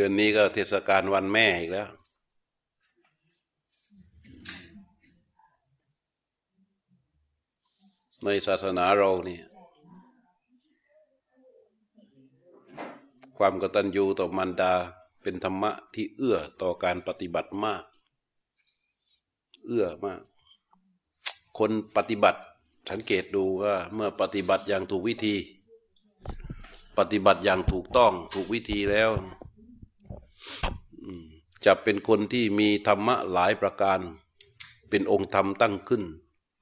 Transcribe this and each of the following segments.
เดือนนี้ก็เทศกาลวันแม่อีกแล้ว ในศาสนาเราเนี่ยความกตัญญูต่อมารดาเป็นธรรมะที่เอื้อต่อการปฏิบัติมาก เอื้อมาก คนปฏิบัติสังเกตดูว่า เมื่อปฏิบัติอย่างถูกวิธี ปฏิบัติอย่างถูกต้องถูกวิธีแล้ว จะเป็นคนที่มีธรรมะหลายประการ เป็นองค์ธรรมตั้งขึ้น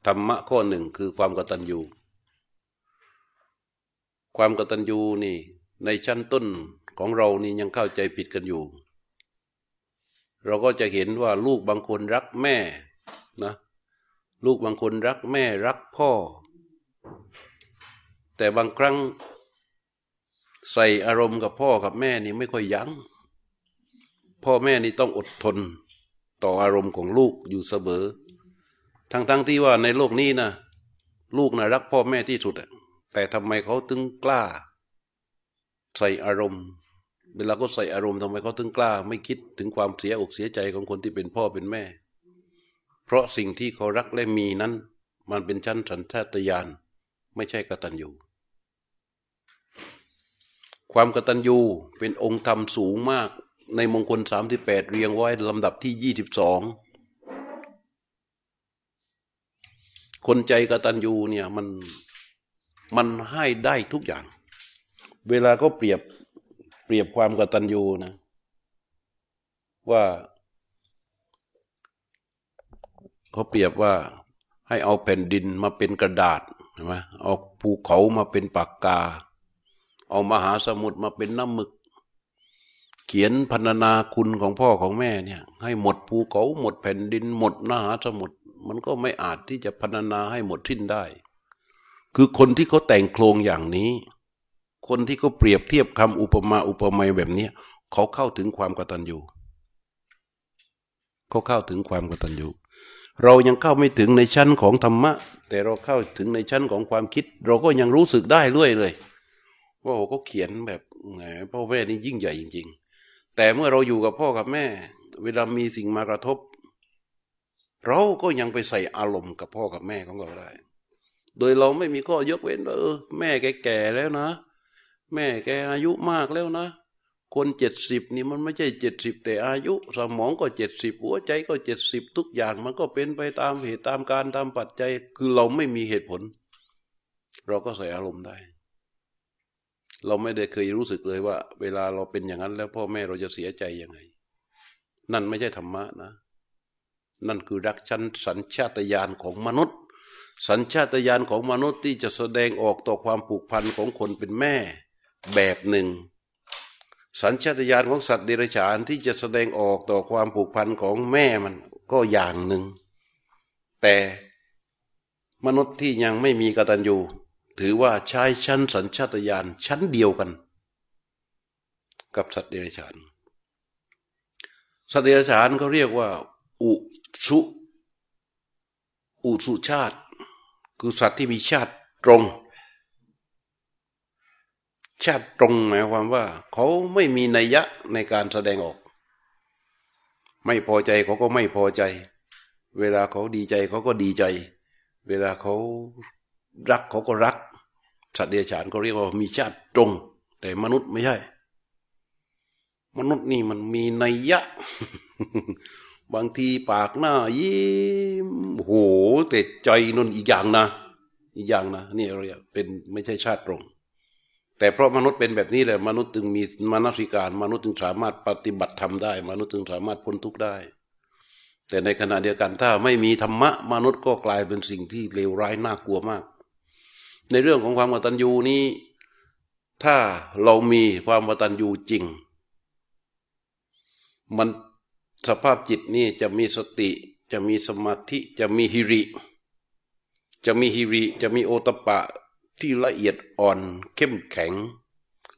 ธรรมะข้อหนึ่งคือความกตัญญูความกตัญญูนี่ ในชั้นต้นของเรานี่ยังเข้าใจผิดกันอยู่ เราก็จะเห็นว่าลูกบางคนรักแม่นะ ลูกบางคนรักแม่รักพ่อ แต่บางครั้งใส่อารมณ์กับพ่อกับแม่นี่ไม่ค่อยยัง้ง พ่อแม่นี่ต้องอดทนต่ออารมณ์ของลูกอยู่เสมอ ทั้งๆทที่ว่าในโลกนี้นะลูกนะรักพ่อแม่ที่สุดแต่ทำไมเขาถึงกล้า ใส่อารมณ์ เวลาก็ใส่อารมณ์ทำไมเขาถึงกล้า ไม่คิดถึงความเสียอกเสียใจของคนที่เป็นพ่อเป็นแม่ เพราะสิ่งที่เขารักและมีนั้น มันเป็นชั้นสัญชาตญาณไม่ใช่กตัญญูความกตัญญูเป็นองค์ธรรมสูงมาก ในมงคลสามที่แปดเรียงไว้ลำดับที่ยี่สิบสองคนใจกตัญญูเนี่ยมันมันให้ได้ทุกอย่าง เวลาก็เปรียบเปรียบความกตัญญูนะ ว่าเขาเปรียบว่าให้เอาแผ่นดินมาเป็นกระดาษใช่ไหมเอาภูเขามาเป็นปากกา เอามหาสมุทรมาเป็นน้ำหมึก เขียนพรรณนาคุณของพ่อของแม่เนี่ย ให้หมดภูเขาหมดแผ่นดินหมดมหาสมุทรมันก็ไม่อาจที่จะพรรณนาให้หมดทิ้นได้ คือคนที่เขาแต่งโครงอย่างนี้ คนที่เขาเปรียบเทียบคำอุปมาอุปไมยแบบนี้เขาเข้าถึงความกตัญญูเขาเข้าถึงความกตัญญูเรายังเข้าไม่ถึงในชั้นของธรรมะ แต่เราเข้าถึงในชั้นของความคิด เราก็ยังรู้สึกได้เรื่อยเลย ว่าโอ้เขาเขียนแบบแหมพ่อแม่นี่ยิ่งใหญ่จริง ๆ แต่เมื่อเราอยู่กับพ่อกับแม่ เวลามีสิ่งมากระทบ เราก็ยังไปใส่อารมณ์กับพ่อกับแม่ของเราได้ โดยเราไม่มีข้อยกเว้นเออ แม่แกแก่แล้วนะ แม่แกอายุมากแล้วนะ คนเจ็ดสิบนี่มันไม่ใช่เจ็ดสิบแต่อายุ สมองก็เจ็ดสิบหัวใจก็เจ็ดสิบทุกอย่างมันก็เป็นไปตามเหตุตามการตามปัจจัย คือเราไม่มีเหตุผล เราก็ใส่อารมณ์ได้ เราไม่ได้เคยรู้สึกเลยว่า เวลาเราเป็นอย่างนั้น แล้วพ่อแม่เราจะเสียใจยังไง นั่นไม่ใช่ธรรมะนะ นั่นคือรักชั้นสัญชาตญาณของมนุษย์ สัญชาตญาณของมนุษย์ที่จะแสดงออกต่อความผูกพันของคนเป็นแม่แบบหนึ่ง สัญชาตญาณของสัตว์เดรัจฉานที่จะแสดงออกต่อความผูกพันของแม่มันก็อย่างหนึ่ง แต่มนุษย์ที่ยังไม่มีกตัญญู ถือว่าใช้ชั้นสัญชาตญาณชั้นเดียวกัน กับสัตว์เดรัจฉาน สัตว์เดรัจฉานเขาเรียกว่า อุสุอุสุชาติ คือสัตว์ที่มีชาติตรง ชาติตรงหมายความว่า เขาไม่มีนัยยะในการแสดงออก ไม่พอใจเขาก็ไม่พอใจ เวลาเขาดีใจเขาก็ดีใจ เวลาเขา รักเขาก็รัก สัตว์เดรัจฉานเขาเรียกว่ามีชาติตรง แต่มนุษย์ไม่ใช่ มนุษย์นี่มันมีนัยยะ บางทีปากหน้ายิ้มโหแต่ใจนนอีกอย่างนะอีกอย่างนะนี่เรียกเป็นไม่ใช่ชาติตรง แต่เพราะมนุษย์เป็นแบบนี้แหละมนุษย์จึงมีมนสิการ มนุษย์จึงสามารถปฏิบัติทำได้ มนุษย์จึงสามารถพ้นทุกข์ได้ แต่ในขณะเดียวกันถ้าไม่มีธรรมะ มนุษย์ก็กลายเป็นสิ่งที่เลวร้ายน่ากลัวมาก ในเรื่องของความกตัญญูนี้ ถ้าเรามีความกตัญญูจริง มันสภาพจิตนี่จะมีสติ จะมีสมาธิ จะมีฮิริ จะมีฮิริ จะมีโอตปะที่ละเอียดอ่อน เข้มแข็ง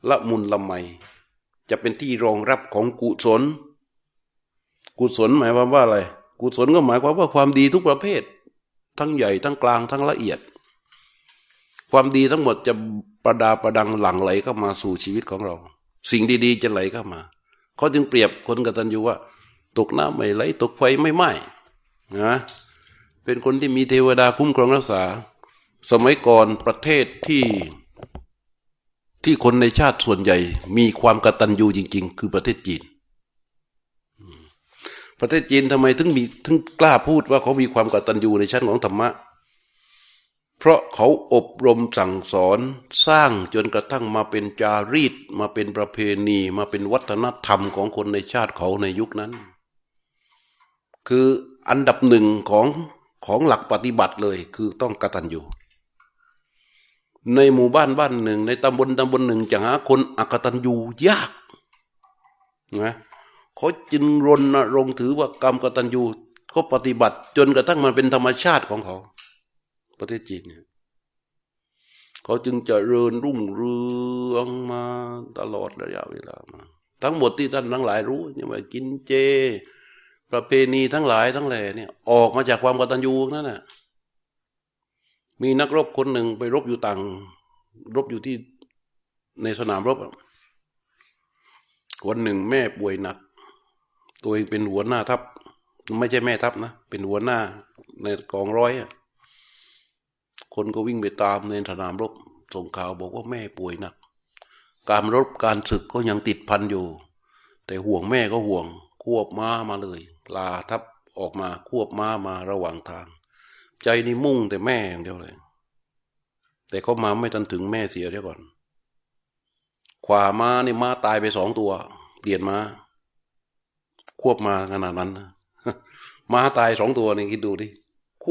ละมุนละไม จะเป็นที่รองรับของกุศล กุศลหมายความว่าอะไร กุศลก็หมายความว่าความดีทุกประเภท ทั้งใหญ่ทั้งกลางทั้งละเอียด ความดีทั้งหมดจะประดาประดังหลั่งไหลเข้ามาสู่ชีวิตของเรา สิ่งดีๆจะไหลเข้ามาเขาจึงเปรียบคนกตัญญูว่า ตกน้ำไม่ไหล ตกไฟไม่ไหม้นะเป็นคนที่มีเทวดาคุ้มครองรักษา สมัยก่อนประเทศที่ที่คนในชาติส่วนใหญ่ มีความกตัญญูจริง ๆ คือประเทศจีน ประเทศจีนทำไมถึงมีถึงกล้าพูดว่าเขามีความกตัญญูในชั้นของธรรมะ เพราะเขาอบรมสั่งสอนสร้างจนกระทั่งมาเป็นจารีต มาเป็นประเพณีมาเป็นวัฒนธรรมของคนในชาติเขาในยุคนั้น คืออันดับหนึ่งของของหลักปฏิบัติเลยคือต้องกตัญญูในหมู่บ้านบ้านหนึ่ง ในตำบลตำบลหนึ่งจะหาคนอกตัญญูยากนะเขาจึงรณรงค์ถือว่ากรรมกตัญญูเขาปฏิบัติจนกระทั่งมันเป็นธรรมชาติของเขา ประเทศจีนเนี่ยเขาจึงจะเริญรุ่งเรืองมาตลอดระยะเวลามา ทั้งหมดที่ท่านทั้งหลายรู้เนี่ยว่ากินเจ ประเพณีทั้งหลายทั้งแหล่เนี่ย ออกมาจากความกตัญญูนั่นแหละมีนักรบคนหนึ่งไปรบอยู่ต่าง รบอยู่ที่ในสนามรบวันหนึ่งแม่ป่วยหนัก ตัวเองเป็นหัวหน้าทัพ ไม่ใช่แม่ทัพนะ เป็นหัวหน้าในกองร้อย คนก็วิ่งไปตามในสนามรบส่งข่าวบอกว่าแม่ป่วยหนัก การรบการศึกก็ยังติดพันอยู่ แต่ห่วงแม่ก็ห่วง ควบม้ามาเลย ลาทัพออกมาควบม้ามาระหว่างทาง ใจนี่มุ่งแต่แม่อย่างเดียวเลย แต่เขามาไม่ทันถึงแม่เสียเดียวก่อน ขวามานี่ม้าตายไปสองตัว เปลี่ยนมาควบมาขนาดนั้นม้าตายสองตัวนี่คิดดูดิ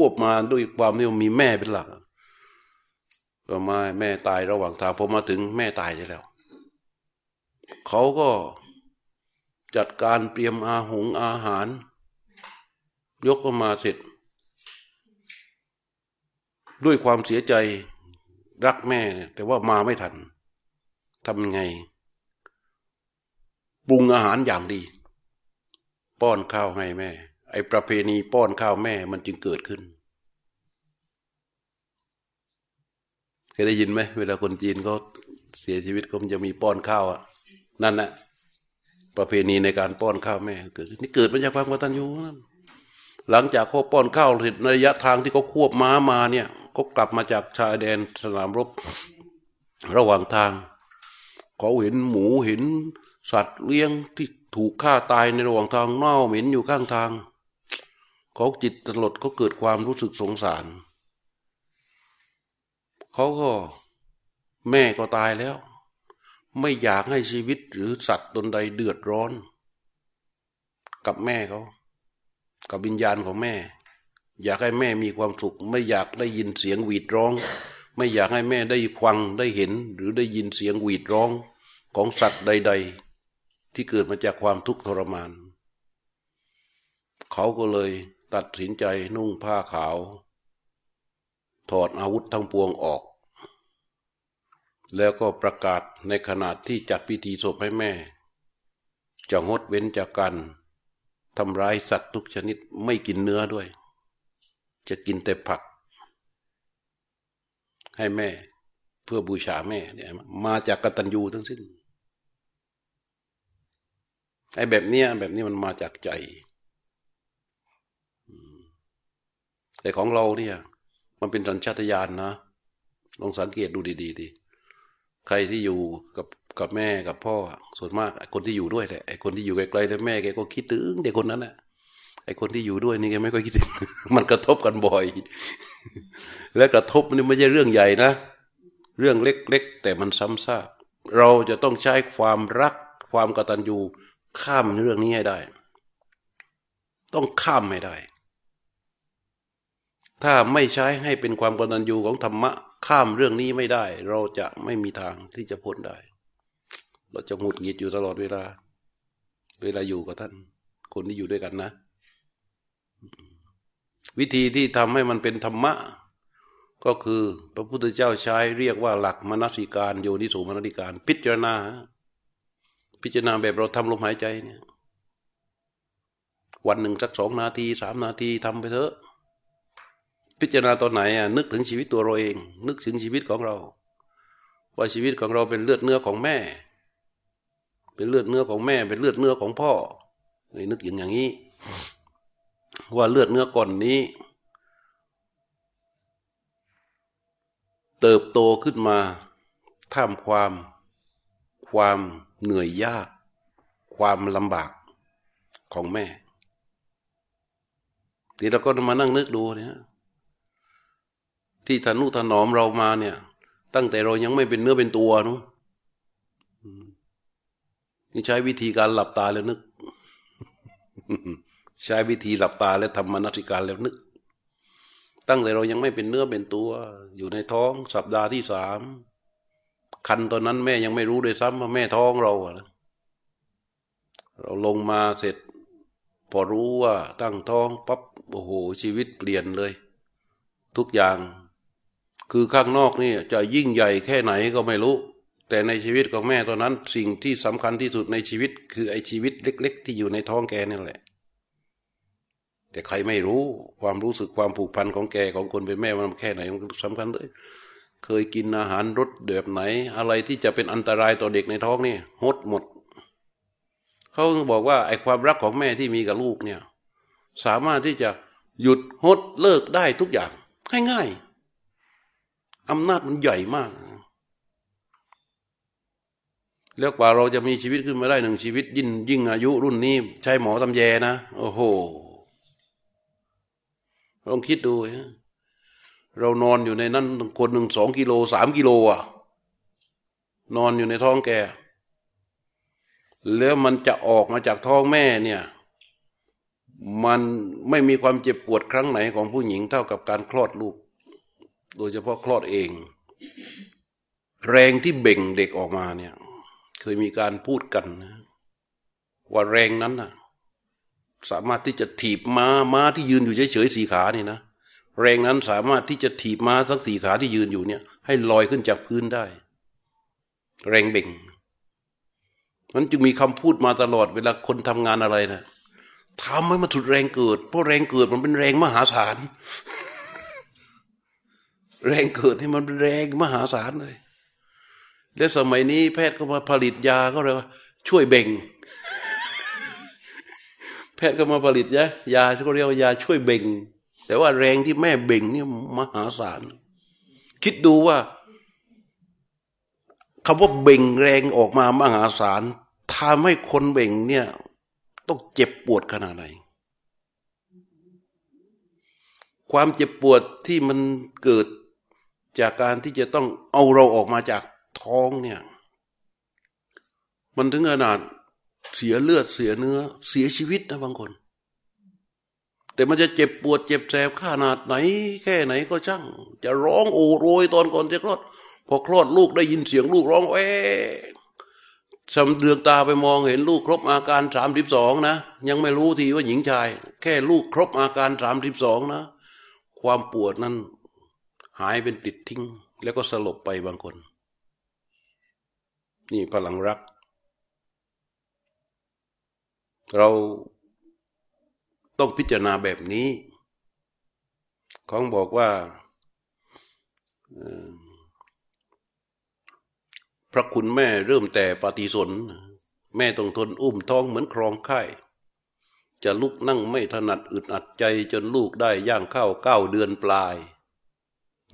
ควบมาด้วยความที่มีแม่เป็นหลักก็มาแม่ตายระหว่างทางพอมาถึงแม่ตายไปแล้ว เขาก็จัดการเตรียมอาหงอาหาร ยกมาเสร็จ ด้วยความเสียใจรักแม่ แต่ว่ามาไม่ทันทำยังไงปรุงอาหารอย่างดี ป้อนข้าวให้แม่ ไอ้ประเพณีป้อนข้าวแม่มันจึงเกิดขึ้นเคยได้ยินไหมเวลาคนจีนเขาเสียชีวิตเขาจะมีป้อนข้าวอะนั่นแหละประเพณีในการป้อนข้าวแม่เกิดนี่เกิดมาจากความกตัญญูหลังจากเขาป้อนข้าวเสร็จในระยะทางที่เขาควบม้ามาเนี่ยก็กลับมาจากชายแดนสนามรบ ระหว่างทางเขาเห็นหมูเห็นสัตว์เลี้ยงที่ถูกฆ่าตายในระหว่างทางเน่าเหม็นอยู่ข้างทาง เขาจิตตลดเขาเกิดความรู้สึกสงสาร เขาก็แม่ก็ตายแล้ว ไม่อยากให้ชีวิตหรือสัตว์ตนใดเดือดร้อน กับแม่เขากับวิญญาณของแม่ อยากให้แม่มีความสุข ไม่อยากได้ยินเสียงหวีดร้อง ไม่อยากให้แม่ได้ฟังได้เห็น หรือได้ยินเสียงหวีดร้องของสัตว์ใด ๆ ที่เกิดมาจากความทุกข์ทรมาน เขาก็เลย ตัดสินใจนุ่งผ้าขาว ถอดอาวุธทั้งปวงออก แล้วก็ประกาศในขณะที่จัดพิธีศพให้แม่ จะงดเว้นจากการทำร้ายสัตว์ทุกชนิดไม่กินเนื้อด้วย จะกินแต่ผัก ให้แม่ เพื่อบูชาแม่เนี่ยมาจากกตัญญูทั้งสิ้นไอ้แบบเนี้ยแบบนี้มันมาจากใจ แต่ของเราเนี่ย มันเป็นสัญชาตญาณนะลองสังเกตดูดีๆดีใครที่อยู่กับกับแม่กับพ่อ ส่วนมากคนที่อยู่ด้วยแหละไอ้คนที่อยู่ไกลๆแต่แม่แกก็คิดถึงเด็กคนนั้นแหละไอ้คนที่อยู่ด้วยนี่แกไม่ค่อยคิดถึงมันกระทบกันบ่อย และกระทบนี่ไม่ใช่เรื่องใหญ่นะ เรื่องเล็กๆ แต่มันซ้ำซากเราจะต้องใช้ความรักความกตัญญูข้ามเรื่องนี้ให้ได้ ต้องข้ามให้ได้ ถ้าไม่ใช้ให้เป็นความกตัญญูของธรรมะ ข้ามเรื่องนี้ไม่ได้ เราจะไม่มีทางที่จะพ้นได้ เราจะหงุดหงิดอยู่ตลอดเวลา เวลาอยู่กับท่าน คนที่อยู่ด้วยกันนะ วิธีที่ทำให้มันเป็นธรรมะ ก็คือพระพุทธเจ้าใช้เรียกว่าหลักมนสิการโยนิสูมนสิการ พิจารณา พิจารณาแบบเราทำลมหายใจเนี่ย วันหนึ่งสักสองนาทีสามนาทีทำไปเถอะ พิจารณาตอนไหนอะนึกถึงชีวิตตัวเราเอง นึกถึงชีวิตของเรา ว่าชีวิตของเราเป็นเลือดเนื้อของแม่ เป็นเลือดเนื้อของแม่ เป็นเลือดเนื้อของพ่อเลยนึกอย่างอย่างนี้ ว่าเลือดเนื้อก่อนนี้ เติบโตขึ้นมาท่ามความ ความเหนื่อยยาก ความลำบากของแม่ทีเราก็มานั่งนึกดูเนี่ย ที่ทนุถนอมเรามาเนี่ย ตั้งแต่เรายังไม่เป็นเนื้อเป็นตัวนู้นี่ใช้วิธีการหลับตาแล้วนึก ใช้วิธีหลับตาและทำมนติการแล้วนึก ตั้งแต่เรายังไม่เป็นเนื้อเป็นตัว อยู่ในท้องสัปดาห์ที่สามคันตอนนั้นแม่ยังไม่รู้เลยซ้ำว่าแม่ท้องเราเราลงมาเสร็จ พอรู้ว่าตั้งท้องปั๊บโอ้โหชีวิตเปลี่ยนเลย ทุกอย่าง คือข้างนอกนี่จะยิ่งใหญ่แค่ไหนก็ไม่รู้ แต่ในชีวิตของแม่ตอนนั้น สิ่งที่สำคัญที่สุดในชีวิต คือไอ้ชีวิตเล็ก ๆ ที่อยู่ในท้องแกนี่แหละ แต่ใครไม่รู้ความรู้สึกความผูกพันของแกของคนเป็นแม่มันแค่ไหนมันสำคัญเลยเคยกินอาหารรสแบบไหน อะไรที่จะเป็นอันตรายต่อเด็กในท้องนี่หดหมดเขาบอกว่าไอ้ความรักของแม่ที่มีกับลูกเนี่ย สามารถที่จะหยุดหดเลิกได้ทุกอย่างง่ายๆ อำนาจมันใหญ่มาก แล้วกว่าเราจะมีชีวิตขึ้นมาได้หนึ่งชีวิต ยิ่งยิ่งอายุรุ่นนี้ ใช้หมอตำแยนะ โอ้โหลองคิดดู เรานอนอยู่ในนั้นคนหนึ่งสองกิโลสามกิโลอะ นอนอยู่ในท้องแก แล้วมันจะออกมาจากท้องแม่เนี่ยมันไม่มีความเจ็บปวดครั้งไหนของผู้หญิงเท่ากับการคลอดลูก โดยเฉพาะคลอดเอง แรงที่เบ่งเด็กออกมาเนี่ย เคยมีการพูดกันนะว่าแรงนั้นนะสามารถที่จะถีบม้าม้าที่ยืนอยู่เฉยๆสีขานี่นะแรงนั้นสามารถที่จะถีบม้าทั้งสี่ขาที่ยืนอยู่เนี่ย ให้ลอยขึ้นจากพื้นได้ แรงเบ่งมันจึงมีคำพูดมาตลอดเวลาคนทำงานอะไรนะทำให้มันสุดแรงเกิดเพราะแรงเกิดมันเป็นแรงมหาศาล แรงเกิดที่มันแรงมหาศาลเลย แล้วสมัยนี้แพทย์ก็มาผลิตยาก็เลยว่า ช่วยเบ่ง แพทย์ก็มาผลิตยายาที่เขาเรียกว่ายาช่วยเบ่ง แต่ว่าแรงที่แม่เบ่งนี่มหาศาล คิดดูว่าคำว่าเบ่งแรงออกมามหาศาลทำให้คนเบ่งเนี่ย ต้องเจ็บปวดขนาดไหนความเจ็บปวดที่มันเกิด จากการที่จะต้องเอาเราออกมาจากท้องเนี่ย มันถึงขนาดเสียเลือดเสียเนื้อ เสียชีวิตนะบางคน แต่มันจะเจ็บปวดเจ็บแสบขนาดไหน แค่ไหนก็ช่าง จะร้องโอโรยตอนก่อนจะคลอดพอคลอดลูกได้ยินเสียงลูกร้องเอ๊สำเดือกตาไปมองเห็นลูกครบอาการสามสิบสองนะ ยังไม่รู้ทีว่าหญิงชาย แค่ลูกครบอาการสามสิบสองนะ ความปวดนั้น หายเป็นติดทิ้ง แล้วก็สลบไปบางคน นี่พลังรัก เราต้องพิจารณาแบบนี้ ของบอกว่าพระคุณแม่เริ่มแต่ปฏิสน แม่ต้องทนอุ้มท้องเหมือนครองไข่จะลุกนั่งไม่ถนัดอึดอัดใจจนลูกได้ย่างเข้าเก้าเดือนปลาย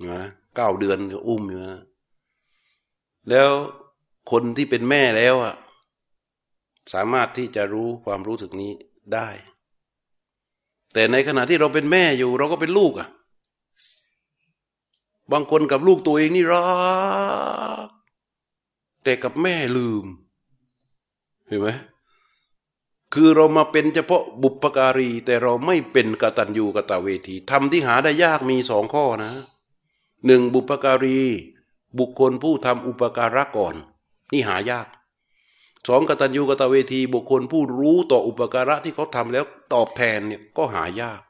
นะเก้าเดือนอุ้มอยู่นะแล้วคนที่เป็นแม่แล้วอะสามารถที่จะรู้ความรู้สึกนี้ได้ แต่ในขณะที่เราเป็นแม่อยู่ เราก็เป็นลูกอะ บางคนกับลูกตัวเองนี่รักแต่กับแม่ลืม เห็นไหมคือเรามาเป็นเฉพาะบุปการี แต่เราไม่เป็นกตัญญูกตเวทีทำที่หาได้ยากมีสองข้อนะ หนึ่งบุปการี บุคคลผู้ทำอุปการะก่อน นี่หายากสองกตัญญูกตเวที บุคคลผู้รู้ต่ออุปการะที่เขาทำแล้วตอบแทนเนี่ยก็หายาก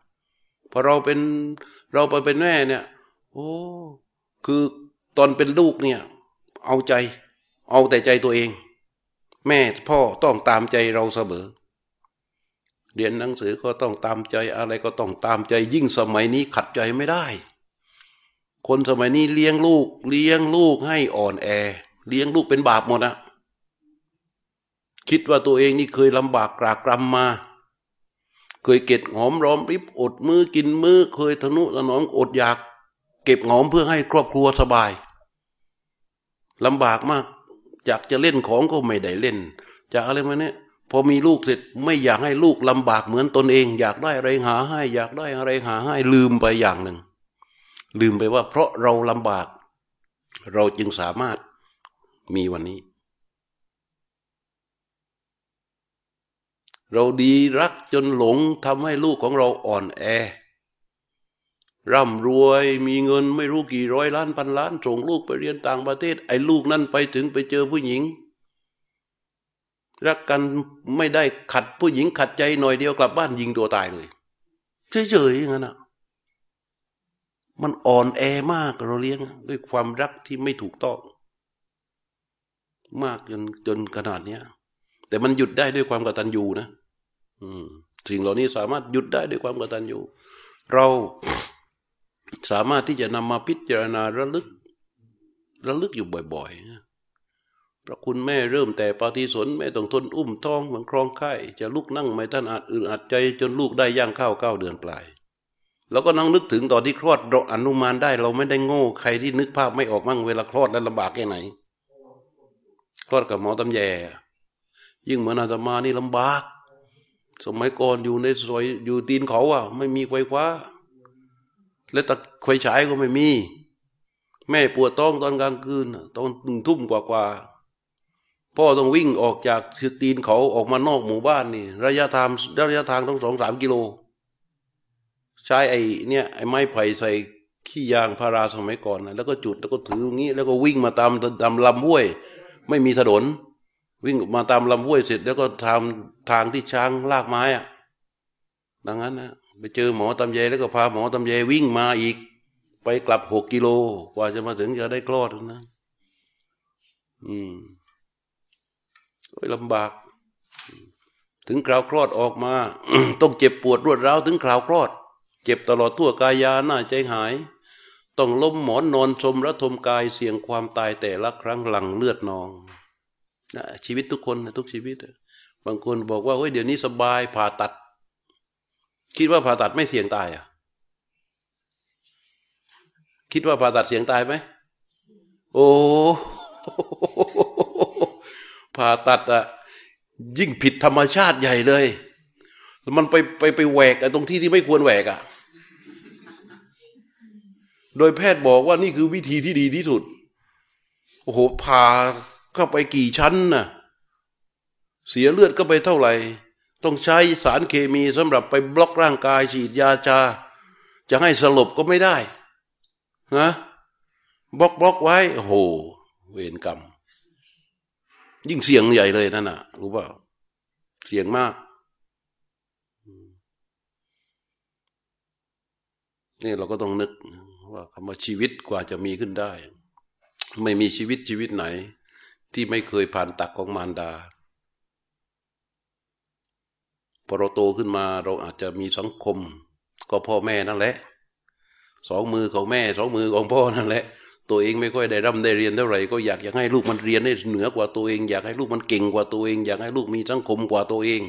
พอเราเป็นเราไปเป็นแม่เนี่ย โอ้คือตอนเป็นลูกเนี่ย เอาใจ เอาแต่ใจตัวเอง แม่พ่อต้องตามใจเราเสมอเรียนหนังสือก็ต้องตามใจอะไรก็ต้องตามใจยิ่งสมัยนี้ขัดใจไม่ได้ คนสมัยนี้เลี้ยงลูก เลี้ยงลูกให้อ่อนแอ เลี้ยงลูกเป็นบาปหมดอะคิดว่าตัวเองนี่เคยลำบากกรากรำมา เคยเก็บหอมรอมริบอดมือกินมือเคยทนุถนอมอดอยาก เก็บหอมเพื่อให้ครอบครัวสบายลำบากมากอยากจะเล่นของก็ไม่ได้เล่นจะอะไรมาเนี่ยพอมีลูกเสร็จไม่อยากให้ลูกลำบากเหมือนตนเอง อยากได้อะไรหาให้ อยากได้อะไรหาให้ลืมไปอย่างหนึ่ง ลืมไปว่า เพราะเราลำบาก เราจึงสามารถมีวันนี้ เราดีรักจนหลงทำให้ลูกของเราอ่อนแอ ร่ำรวยมีเงินไม่รู้กี่ร้อยล้านพันล้านส่งลูกไปเรียนต่างประเทศ ไอ้ลูกนั่นไปถึงไปเจอผู้หญิงรักกันไม่ได้ขัดผู้หญิงขัดใจหน่อยเดียวกลับบ้านยิงตัวตายเลยเฉยๆอย่างนั้นอะ มันอ่อนแอมากเราเลี้ยง ด้วยความรักที่ไม่ถูกต้อง มากจนจนขนาดเนี้ย แต่มันหยุดได้ด้วยความกตัญญูนะอืมสิ่งเหล่านี้สามารถหยุดได้ด้วยความกตัญญูเราสามารถที่จะนำมาพิจารณาระลึก ระลึกอยู่บ่อยๆพระคุณแม่เริ่มแต่ปฏิสนแม่ต้องทนอุ้มท้องเหมือนครองไข่จะลุกนั่งไม่ท่านอาจอื่นอาจใจ จนลูกได้ย่างเข้าเก้าเดือนปลาย แล้วก็นั่งนึกถึงตอนที่คลอดเราอนุมานได้ เราไม่ได้โง่ใครที่นึกภาพไม่ออกมั่งเวลาคลอดแล้วลำบากแค่ไหนคลอดกับหมอตำแยยิ่งเหมือนอาตมานี่ลำบาก สมัยก่อนอยู่ในซอยอยู่ตีนเขาอะ ไม่มีไฟฟ้า และตะไฟฉายก็ไม่มี แม่ปวดท้องตอนกลางคืนตอนหนึ่งทุ่มกว่าพ่อต้องวิ่งออกจากตีนเขาออกมานอกหมู่บ้านนี่ ระยะทางระยะทางต้องสองสามกิโล ใช้ไอ้เนี่ยไอ้ไม้ไผ่ใส่ขี้ยางพาราสมัยก่อนนะแล้วก็จุดแล้วก็ถืออย่างนี้ แล้วก็วิ่งมาตามตามลำห้วย ไม่มีถนน วิ่งมาตามลำห้วยเสร็จ แล้วก็ทำทางที่ช้างลากไม้อะดังนั้นนะไปเจอหมอตำเยแล้วก็พาหมอตำเยวิ่งมาอีก ไปกลับหกกิโลกว่าจะมาถึงจะได้คลอดนะอืมลำบาก ถึงคราวคลอดออกมา ต้องเจ็บปวดรวดร้าวถึงคราวคลอด เจ็บตลอดทั่วกายาหน้าใจหาย ต้องล้มหมอนนอนชมระทมกายเสี่ยงความตายแต่ละครั้งหลังเลือดนองนะชีวิตทุกคนนะทุกชีวิต บางคนบอกว่าเฮ้ยเดี๋ยวนี้สบายผ่าตัด คิดว่าผ่าตัดไม่เสี่ยงตายอะ คิดว่าผ่าตัดเสี่ยงตายไหมโอ้ผ่าตัดอะยิ่งผิดธรรมชาติใหญ่เลย มันไปไปไปแหวกไอ้ตรงที่ที่ไม่ควรแหวกอะ โดยแพทย์บอกว่านี่คือวิธีที่ดีที่สุด โอ้โหผ่าเข้าไปกี่ชั้นน่ะ เสียเลือดก็ไปเท่าไหร่ ต้องใช้สารเคมีสำหรับไปบล็อกร่างกายฉีดยาชา จะให้สลบก็ไม่ได้นะบล็อกบล็อกไว้ โอ้โห เวรกรรม ยิ่งเสียงใหญ่เลยนั่นน่ะ รู้ป่า เสียงมากนี่เราก็ต้องนึก ว่าคำว่าชีวิตกว่าจะมีขึ้นได้ ไม่มีชีวิตชีวิตไหน ที่ไม่เคยผ่านตักของมารดาพอเราโตขึ้นมาเราอาจจะมีสังคม ก็พ่อแม่นั่นแหละ สองมือของแม่สองมือของพ่อนั่นแหละ ตัวเองไม่ค่อยได้ร่ำได้เรียนเท่าไหร่ก็อยากอยากให้ลูกมันเรียนได้เหนือกว่าตัวเอง อยากให้ลูกมันเก่งกว่าตัวเอง อยากให้ลูกมีสังคมกว่าตัวเอง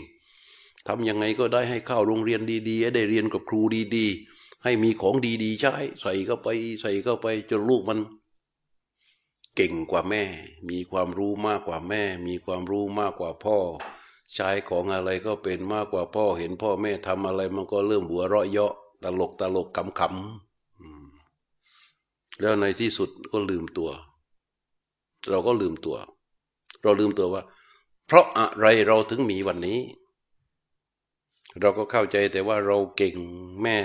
ทำยังไงก็ได้ให้เข้าโรงเรียนดีๆ ได้เรียนกับครูดีๆ ให้มีของดีๆ ใช้ ใส่เข้าไป ใส่เข้าไปจนลูกมัน เก่งกว่าแม่ มีความรู้มากกว่าแม่ มีความรู้มากกว่าพ่อ ใช้ของอะไรก็เป็นมากกว่าพ่อ เห็นพ่อแม่ทำอะไรมันก็เริ่มหัวเราะเยาะตลกตลกขำๆแล้วในที่สุดก็ลืมตัว เราก็ลืมตัว เราลืมตัวว่า เพราะอะไรเราถึงมีวันนี้ เราก็เข้าใจแต่ว่าเราเก่งแม่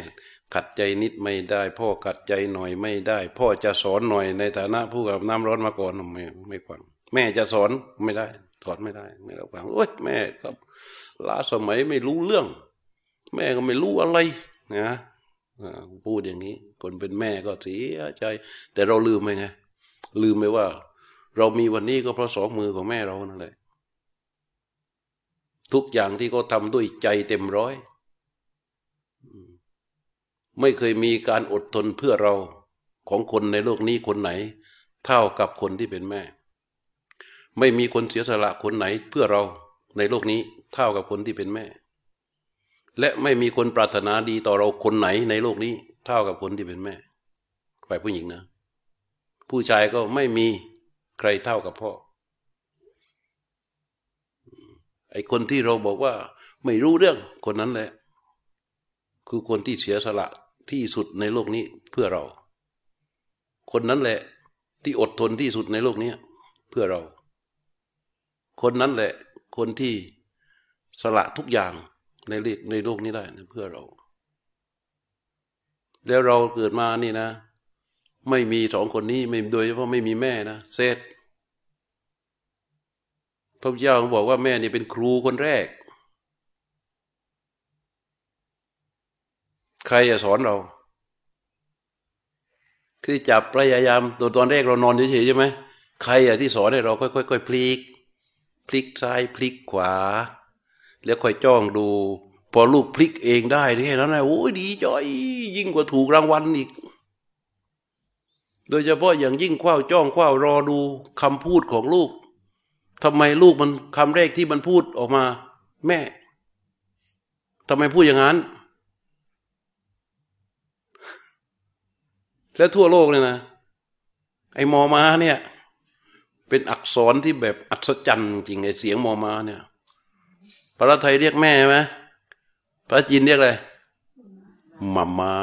ขัดใจนิดไม่ได้ พ่อขัดใจหน่อยไม่ได้ พ่อจะสอนหน่อยในฐานะผู้กับน้ำร้อนมาก่อนไม่ไม่ฟังแม่จะสอนไม่ได้สอนไม่ได้ ไม่เราฟังโอ๊ยแม่ครับล้าสมัยไม่รู้เรื่อง แม่ก็ไม่รู้อะไรนะพูดอย่างนี้ คนเป็นแม่ก็เสียใจ แต่เราลืมไปไงลืมไปว่า เรามีวันนี้ก็เพราะสองมือของแม่เรานั่นแหละทุกอย่างที่เขาทำด้วยใจเต็มร้อย ไม่เคยมีการอดทนเพื่อเราของคนในโลกนี้คนไหน เท่ากับคนที่เป็นแม่ ไม่มีคนเสียสละคนไหนเพื่อเราในโลกนี้เท่ากับคนที่เป็นแม่ และไม่มีคนปรารถนาดีต่อเราคนไหนในโลกนี้ เท่ากับคนที่เป็นแม่ฝ่ายผู้หญิงนะ ผู้ชายก็ไม่มีใครเท่ากับพ่อไอ้คนที่เราบอกว่าไม่รู้เรื่องคนนั้นแหละ คือคนที่เสียสละ ที่สุดในโลกนี้เพื่อเรา คนนั้นแหละที่อดทนที่สุดในโลกนี้เพื่อเรา คนนั้นแหละคนที่สละทุกอย่างในเลในโลกนี้ได้เพื่อเรา แล้วเราเกิดมานี่นะ ไม่มีสองคนนี้ไม่โดยเฉพาะไม่มีแม่นะเซตพระพุทธเจ้าบอกว่าแม่นี่เป็นครูคนแรก ใครจะสอนเรา คือจับพยายามตอนตอนแรกเรานอนเฉยๆใช่ไหมใครอะที่สอนให้เราค่อยๆพลิก พลิกซ้ายพลิกขวา แล้วค่อยจ้องดู พอลูกพลิกเองได้ที่นั้นนะโอ้ยดีจ้อยยิ่งกว่าถูกรางวัลอีก โดยเฉพาะอย่างยิ่งคว้าวจ้องคว้าวรอดูคำพูดของลูกทำไมลูกมันคำแรกที่มันพูดออกมา แม่ทำไมพูดอย่างนั้น แล้วทั่วโลกเลยนะ ไอ้มอมาเนี่ย เป็นอักษรที่แบบอัศจรรย์จริงไอ้เสียงมอมาเนี่ยภาษาไทยเรียกแม่ไหมภาษาจีนเรียกอะไรมามา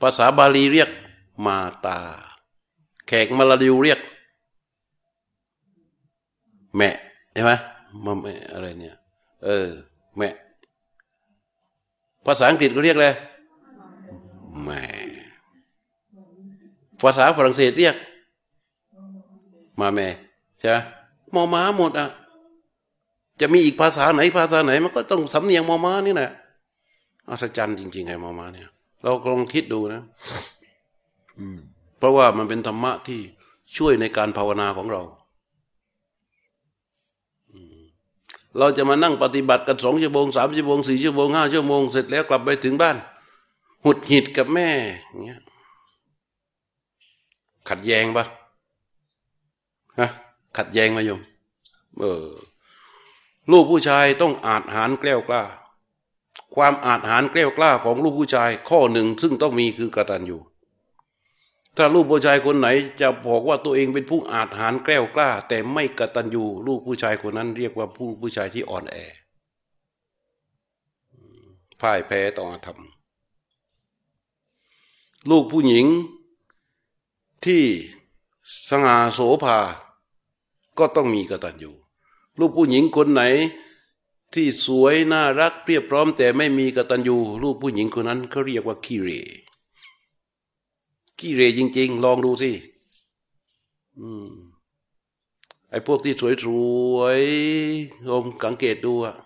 ภาษาบาลีเรียกมาตา แขกมาลาดิวเรียก แม่ใช่ไหมมาแม่อะไรเนี่ย เออ แม่ ภาษาอังกฤษก็เรียกอะไรแม่ ภาษาฝรั่งเศสเรียก มาแม่ใช่ไหมมอม้าหมดอะ จะมีอีกภาษาไหนภาษาไหน มันก็ต้องสำเนียงมอม้านี่แหละอัศจรรย์จริงๆไงมอม้าเนี่ย เราลองคิดดูนะเพราะว่ามันเป็นธรรมะที่ช่วยในการภาวนาของเราเราจะมานั่งปฏิบัติกันสองชั่วโมงสามชั่วโมงสี่ชั่วโมงห้าชั่วโมงเสร็จแล้วกลับไปถึงบ้าน หุดหิดกับแม่เงี้ย ขัดแย้งปะฮะขัดแย้งมโยมเออลูกผู้ชายต้องอาจหารแกล้วกล้า ความอาจหารแกล้วกล้าของลูกผู้ชาย ข้อหนึ่งซึ่งต้องมีคือกตัญญูถ้าลูกผู้ชายคนไหน จะบอกว่าตัวเองเป็นผู้อาจหารแกล้วกล้า แต่ไม่กตัญญูลูกผู้ชายคนนั้น เรียกว่าผู้ผู้ชายที่อ่อนแอพ่ายแพ้ต่อธรรมลูกผู้หญิง ที่สง่าโสภา ก็ต้องมีกตัญญูลูกผู้หญิงคนไหน ที่สวยน่ารักเรียบพร้อม แต่ไม่มีกตัญญูลูกผู้หญิงคนนั้นเขาเรียกว่าขี้เรขี้เรจริง ๆ ลองดูสิอืมไอ้พวกที่สวยๆลองสังเกตดูอะ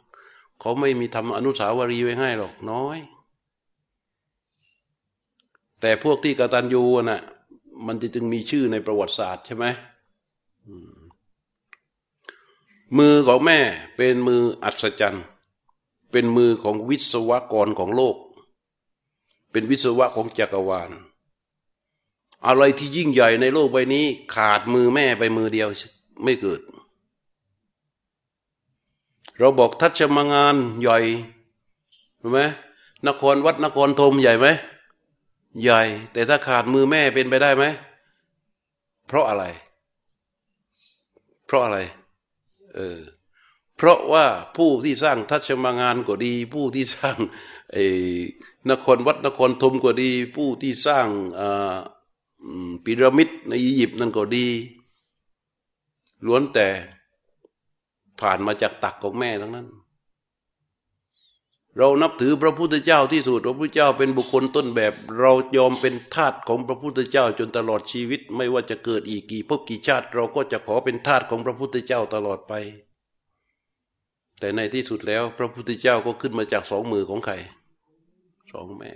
เขาไม่มีทำอนุสาวรีย์ไว้ให้หรอกน้อย แต่พวกที่กตัญญูน่ะ มันจึงมีชื่อในประวัติศาสตร์ใช่ไหมมือของแม่เป็นมืออัศจรรย์เป็นมือของวิศวกรของโลก เป็นวิศวะของจักรวาล อะไรที่ยิ่งใหญ่ในโลกใบนี้ ขาดมือแม่ไปมือเดียวไม่เกิด เราบอกทัชมางานใหญ่เห็นไหมนครวัดนครธมใหญ่ไหม ใหญ่ แต่ถ้าขาดมือแม่เป็นไปได้ไหม เพราะอะไร เพราะอะไร เออ เพราะว่าผู้ที่สร้างทัชมางานก็ดี ผู้ที่สร้างไอ้นครวัดนครธมก็ดี ผู้ที่สร้างอ่าพีระมิดในอียิปต์นั่นก็ดี ล้วนแต่ผ่านมาจากตักของแม่ทั้งนั้น เรานับถือพระพุทธเจ้าที่สุดพระพุทธเจ้าเป็นบุคคลต้นแบบ เรายอมเป็นทาสของพระพุทธเจ้าจนตลอดชีวิต ไม่ว่าจะเกิดอีกกี่ภพกี่ชาติ เราก็จะขอเป็นทาสของพระพุทธเจ้าตลอดไป แต่ในที่สุดแล้ว พระพุทธเจ้าก็ขึ้นมาจากสองมือของใครสองแม่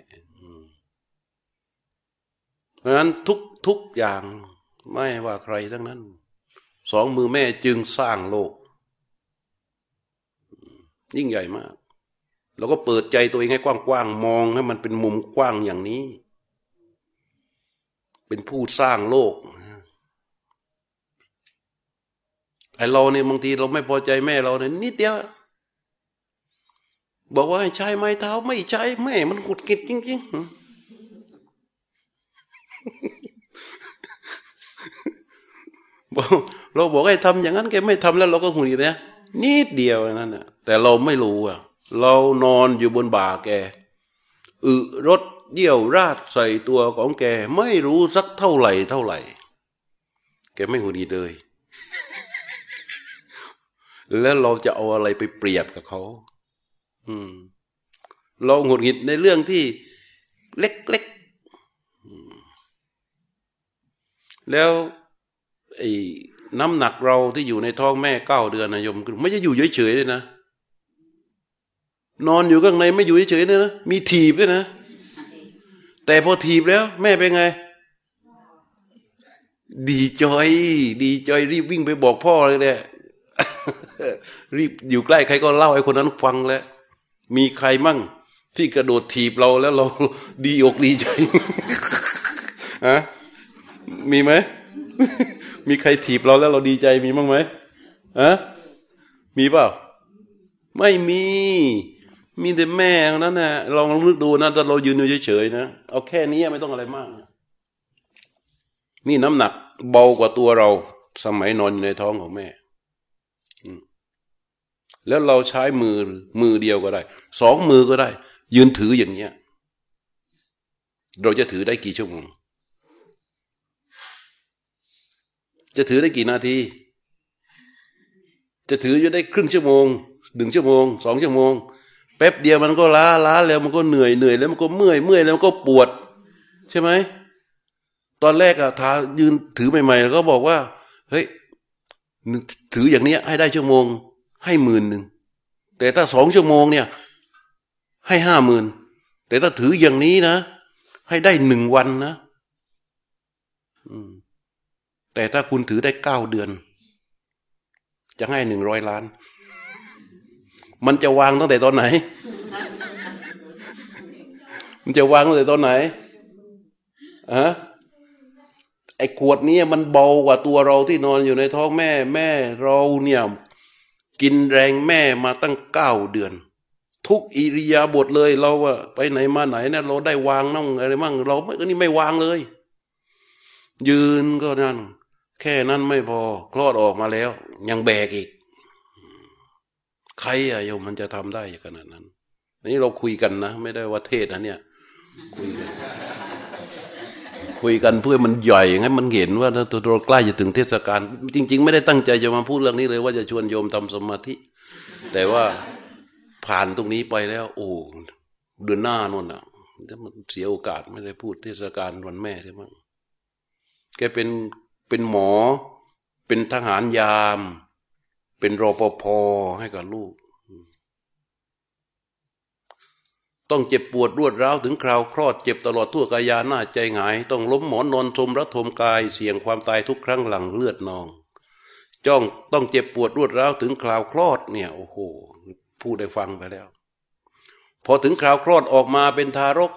เพราะนั้นทุกทุกอย่างไม่ว่าใครทั้งนั้น สองมือแม่จึงสร้างโลก ยิ่งใหญ่มาก เราก็เปิดใจตัวเองให้กว้างๆมองให้มันเป็นมุมกว้างอย่างนี้ เป็นผู้สร้างโลกไอเราเนี่ยบางทีเราไม่พอใจแม่เราเนี่ยนิดเดียว บอกว่าให้ใช้ไม้เท้าไม่ใช้แม่มันหุดกิดจริงๆบอกเราบอกให้ทำอย่างนั้นแกไม่ทำแล้วเราก็หุดกิดนะนิดเดียวนั่นแหะแต่เราไม่รู้อะ เรานอนอยู่บนบ่าแกอึรถเดี่ยวราดใส่ตัวของแกไม่รู้สักเท่าไหร่เท่าไหร่ แกไม่หุดกิดเลย แล้วเราจะเอาอะไรไปเปรียบกับเขาอืม เราหงุดหงิดในเรื่องที่เล็กๆแล้วไอ้น้ำหนักเราที่อยู่ในท้องแม่เก้าเดือนนะยมไม่จะอยู่เฉยๆเลยนะ นอนอยู่ข้างในไม่อยู่เฉยๆเลยนะมีถีบด้วยนะ แต่พอถีบแล้ว แม่เป็นไง ดีจอย ดีจอยรีบวิ่งไปบอกพ่อเลยแหละรีบอยู่ใกล้ใครก็เล่าให้คนนั้นฟังแล้ว มีใครมั่ง ที่กระโดดถีบเราแล้วเราดีอกดีใจฮะมีไหม มีใครถีบเราแล้วเราดีใจมีมั่งไหมฮะมีเปล่า ไม่มี มีแต่แม่นั้นนะลองลึกดูนะตอนเรายืนอยู่เฉยๆนะเอาแค่นี้ไม่ต้องอะไรมาก นี่น้ำหนักเบากว่าตัวเรา สมัยนอนอยู่ในท้องของแม่แล้วเราใช้มือมือเดียวก็ได้ สองมือก็ได้ ยืนถืออย่างเนี้ย เราจะถือได้กี่ชั่วโมง จะถือได้กี่นาที จะถือจะได้ครึ่งชั่วโมงหนึ่งชั่วโมงสองชั่วโมง แป๊บเดียวมันก็ล้าล้าแล้วมันก็เหนื่อยเหนื่อยแล้วมันก็เมื่อยเมื่อยแล้วมันก็ปวด ใช่ไหมตอนแรกอะทายืนถือใหม่ๆก็บอกว่า เฮ้ยถืออย่างนี้ให้ได้ชั่วโมง ให้หมื่นหนึ่งแต่ถ้าสองชั่วโมงเนี่ย ให้ห้าหมื่นแต่ถ้าถืออย่างนี้นะ ให้ได้หนึ่งวันนะแต่ถ้าคุณถือได้เก้าเดือน จะให้หนึ่งร้อยล้าน มันจะวางตั้งแต่ตอนไหน มันจะวางตั้งแต่ตอนไหนอะไอ้ขวดนี้มันเบากว่าตัวเราที่นอนอยู่ในท้องแม่ แม่เราเนี่ย กินแรงแม่มาตั้งเก้าเดือน ทุกอิริยาบถเลยเราว่าไปไหนมาไหนเนี่ยเราได้วางน้องอะไรมั่งเราไม่นี่ไม่วางเลย ยืนก็นั่นแค่นั้นไม่พอคลอดออกมาแล้ว ยังแบกอีก ใครอะโยมมันจะทำได้ขนาดนั้นนี่เราคุยกันนะ ไม่ได้ว่าเทศนะเนี่ยคุยกันคุยกันเพื่อมันใหญ่ให้มันเห็นว่าตัวเราใกล้จะถึงเทศกาลจริง ๆ ไม่ได้ตั้งใจจะมาพูดเรื่องนี้เลย ว่าจะชวนโยมทำสมาธิ แต่ว่าผ่านตรงนี้ไปแล้ว โอ้เดือนหน้านนอะถ้ามันเสียโอกาสไม่ได้พูดเทศกาลวันแม่ใช่ไหมแกเป็นเป็นหมอ เป็นทหารยาม เป็นรปภให้กับลูก ต้องเจ็บปวดรวดร้าวถึงคราวคลอดเจ็บตลอดทั่วกายาหน้าใจหงาย ต้องล้มหมอนนอนทมระทมกายเสี่ยงความตายทุกครั้งหลังเลือดนอง จ้องต้องเจ็บปวดรวดร้าวถึงคราวคลอดเนี่ยโอ้โหพูดได้ฟังไปแล้ว พอถึงคราวคลอดออกมาเป็นทารก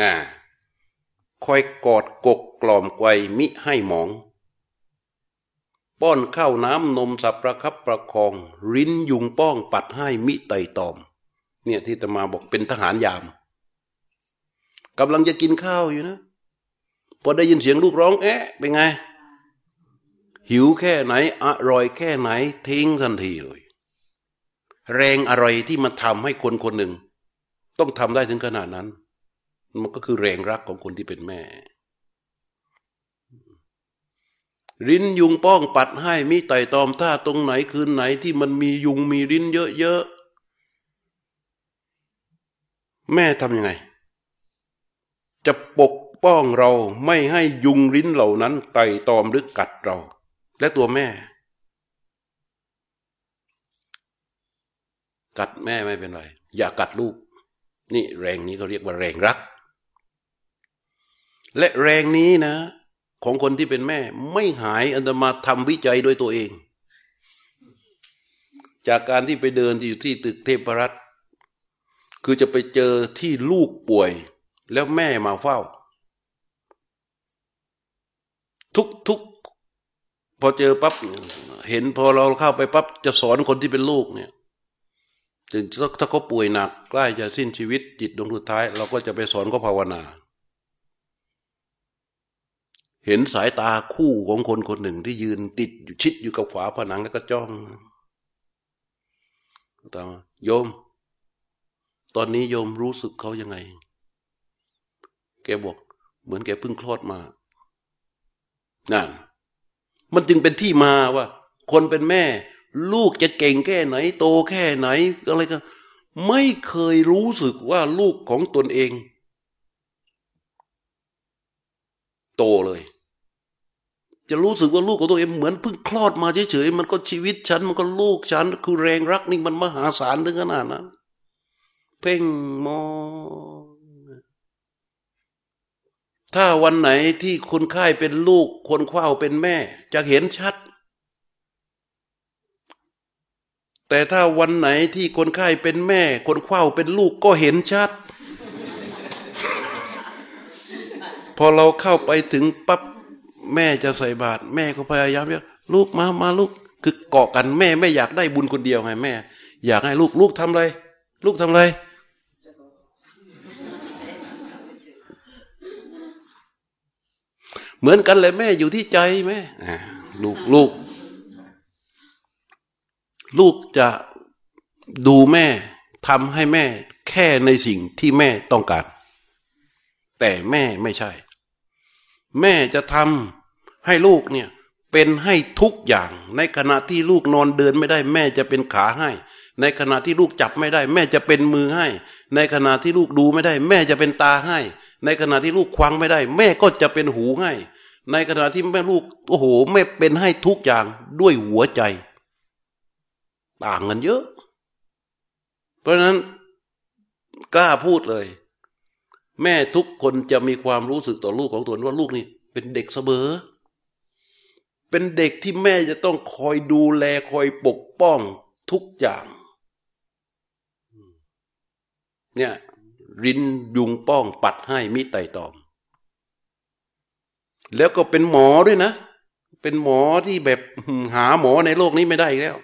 นะคอยกอดกกกล่อมไกวมิให้หมอง ป้อนข้าวน้ำนมสับประคับประคอง ริ้นยุงป้องปัดให้มิไตตอม เนี่ยที่ตมาบอกเป็นทหารยามกำลังจะกินข้าวอยู่นะ พอได้ยินเสียงลูกร้องเอ๊ะเป็นไง หิวแค่ไหน อร่อยแค่ไหน ทิ้งทันทีเลย แรงอะไรที่มันทำให้คนคนหนึ่ง ต้องทำได้ถึงขนาดนั้น มันก็คือแรงรักของคนที่เป็นแม่ ริ้นยุงป้องปัดให้มีไต่ตอมท่าตรงไหนคืนไหนที่มันมียุงมีริ้นเยอะๆแม่ทำยังไง จะปกป้องเราไม่ให้ยุงริ้นเหล่านั้น ไต่ตอมหรือกัดเรา และตัวแม่ กัดแม่ไม่เป็นไร อย่ากัดลูก นี่แรงนี้เขาเรียกว่าแรงรัก และแรงนี้นะ ของคนที่เป็นแม่ ไม่หายอันตมาทำวิจัยโดยตัวเอง จากการที่ไปเดินที่อยู่ที่ตึกเทพรัตน์คือจะไปเจอที่ลูกป่วย แล้วแม่มาเฝ้า ทุกทุกพอเจอปั๊บเห็นพอเราเข้าไปปั๊บจะสอนคนที่เป็นลูกเนี่ยถึงถ้าเขาป่วยหนักใกล้จะสิ้นชีวิตจิตดวงสุดท้าย เราก็จะไปสอนเขาภาวนา เห็นสายตาคู่ของคนคนหนึ่งที่ยืนติดอยู่ชิดอยู่กับฝาผนังแล้วก็จ้องตามโยม ตอนนี้โยมรู้สึกเขายังไง แกบอก เหมือนแกเพิ่งคลอดมานั่นมันจึงเป็นที่มาว่า คนเป็นแม่ ลูกจะเก่งแค่ไหน โตแค่ไหนอะไรก็ ไม่เคยรู้สึกว่าลูกของตนเอง โตเลย จะรู้สึกว่าลูกของตัวเองเหมือนเพิ่งคลอดมาเฉยๆมันก็ชีวิตฉันมันก็ลูกฉัน คือแรงรักนี่มันมหาศาลถึงขนาดนั้นเพ่งมองถ้าวันไหนที่คนไข้เป็นลูก คนคว้าวเป็นแม่ จะเห็นชัด แต่ถ้าวันไหนที่คนไข้เป็นแม่ คนคว้าวเป็นลูกก็เห็นชัด พอเราเข้าไปถึงปั๊บ แม่จะใส่บาตรแม่ก็พยายามเรียกลูกมามาลูกคือเกาะกันแม่ไม่อยากได้บุญคนเดียวไงแม่ อยากให้ลูกลูกทำอะไรลูกทำอะไรเหมือนกันเลยแม่อยู่ที่ใจแม่ลูกลูก ลูกจะดูแม่ทำให้แม่แค่ในสิ่งที่แม่ต้องการ แต่แม่ไม่ใช่ แม่จะทำให้ลูกเนี่ยเป็นให้ทุกอย่าง ในขณะที่ลูกนอนเดินไม่ได้ แม่จะเป็นขาให้ ในขณะที่ลูกจับไม่ได้ แม่จะเป็นมือให้ ในขณะที่ลูกดูไม่ได้ แม่จะเป็นตาให้ ในขณะที่ลูกควังไม่ได้ แม่ก็จะเป็นหูให้ ในขณะที่แม่ลูกโอ้โหแม่เป็นให้ทุกอย่างด้วยหัวใจ ต่างกันเยอะ เพราะฉะนั้นกล้าพูดเลย แม่ทุกคนจะมีความรู้สึกต่อลูกของตัวว่าลูกนี่ เป็นเด็กเสมอ เป็นเด็กที่แม่จะต้องคอยดูแลคอยปกป้องทุกอย่าง เนี่ยรินยุงป้องปัดให้มิไตตอม แล้วก็เป็นหมอด้วยนะ เป็นหมอที่แบบหาหมอในโลกนี้ไม่ได้แล้ว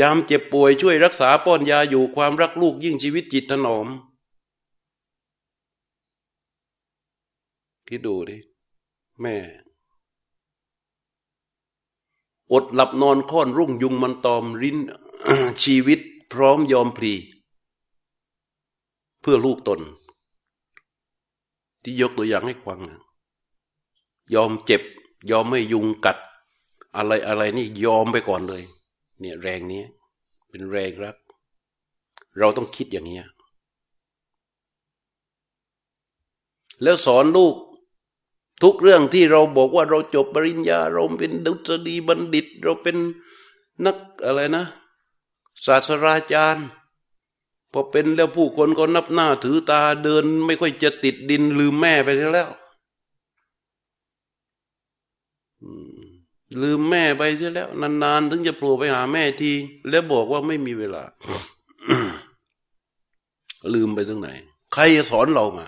ยามเจ็บป่วยช่วยรักษาป้อนยาอยู่ความรักลูกยิ่งชีวิตจิตถนอม คิดดูดิ แม่อดหลับนอนค่อนรุ่งยุงมันตอมริ้นชีวิตพร้อมยอมพลี เพื่อลูกตน ที่ยกตัวอย่างให้ฟังยอมเจ็บ ยอมไม่ยุงกัด อะไรอะไรนี่ยอมไปก่อนเลย เนี่ยแรงนี้เป็นแรงรัก เราต้องคิดอย่างนี้แล้วสอนลูก ทุกเรื่องที่เราบอกว่าเราจบปริญญา เราเป็นดุษฎีบัณฑิต เราเป็นนักอะไรนะ ศาสตราจารย์พอเป็นแล้วผู้คนก็นับหน้าถือตาเดิน ไม่ค่อยจะติดดินลืมแม่ไปแล้วลืมแม่ไปเสียแล้ว นานๆ ถึงจะโผล่ไปหาแม่ที แล้วบอกว่าไม่มีเวลา ลืมไปตรงไหน ใครสอนเรามา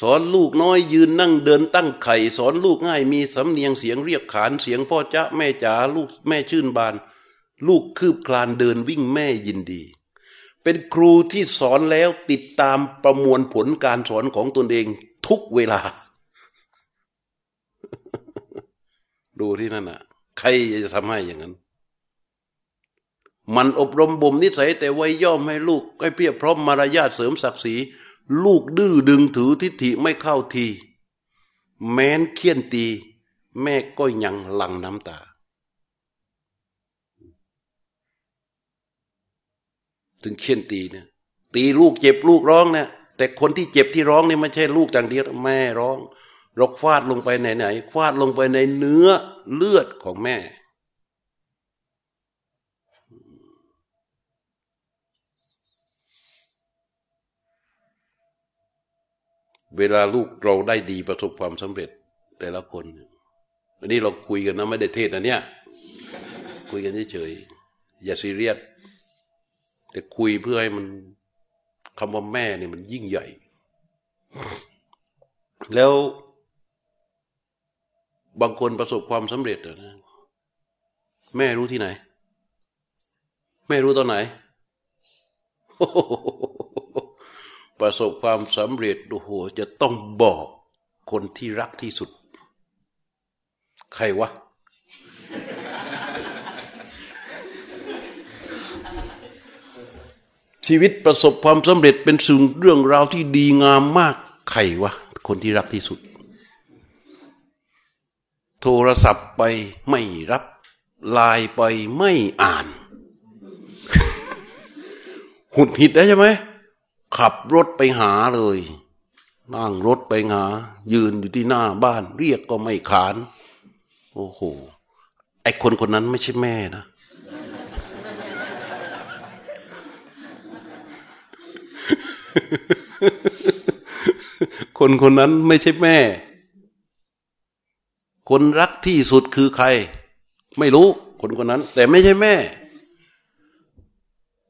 สอนลูกน้อยยืนนั่งเดินตั้งไข่ สอนลูกง่ายมีสำเนียงเสียงเรียกขานเสียงพ่อจ้าแม่จ๋าลูกแม่ชื่นบาน ลูกคืบคลานเดินวิ่งแม่ยินดี เป็นครูที่สอนแล้วติดตามประมวลผลการสอนของตนเองทุกเวลา ดูที่นั่นน่ะ ใครจะทำให้อย่างนั้นมันอบรมบ่มนิสัยแต่ไว้ย่อมให้ลูกให้เพียบพร้อมมารยาทเสริมศักดิ์ศรี ลูกดื้อดึงถือทิฏฐิไม่เข้าที แม้นเคี่ยนตี แม่ก็ยังหลั่งน้ำตา ถึงเข่ยนตีเนี่ย ตีลูกเจ็บลูกร้องเนี่ยแต่คนที่เจ็บที่ร้องนี่ไม่ใช่ลูกอย่างเดียวแม่ร้องรกฟาดลงไปไหนไหนฟาดลงไปในเนื้อเลือดของแม่ เวลาลูกเราได้ดีประสบความสำเร็จแต่ละคนอันนี้เราคุยกันนะไม่ได้เทศนะเนี่ย คุยกันเฉยๆอย่าซีเรียสแต่คุยเพื่อให้มันคำว่าแม่เนี่ยมันยิ่งใหญ่ แล้ว บางคนประสบความสำเร็จนะแม่รู้ที่ไหน แม่รู้ตอนไหน ประสบความสำเร็จโอ้โหจะต้องบอกคนที่รักที่สุด ใครวะ ชีวิตประสบความสำเร็จเป็นสิ่งเรื่องราวที่ดีงามมาก ใครวะ คนที่รักที่สุด โทรศัพท์ไปไม่รับไลน์ไปไม่อ่าน หุดหิดได้ใช่ไหม ขับรถไปหาเลย นั่งรถไปหา ยืนอยู่ที่หน้าบ้าน เรียกก็ไม่ขาน โอ้โห ไอคนคนนั้นไม่ใช่แม่นะ คนคนนั้นไม่ใช่แม่ คนรักที่สุดคือใคร ไม่รู้ คนคนนั้น แต่ไม่ใช่แม่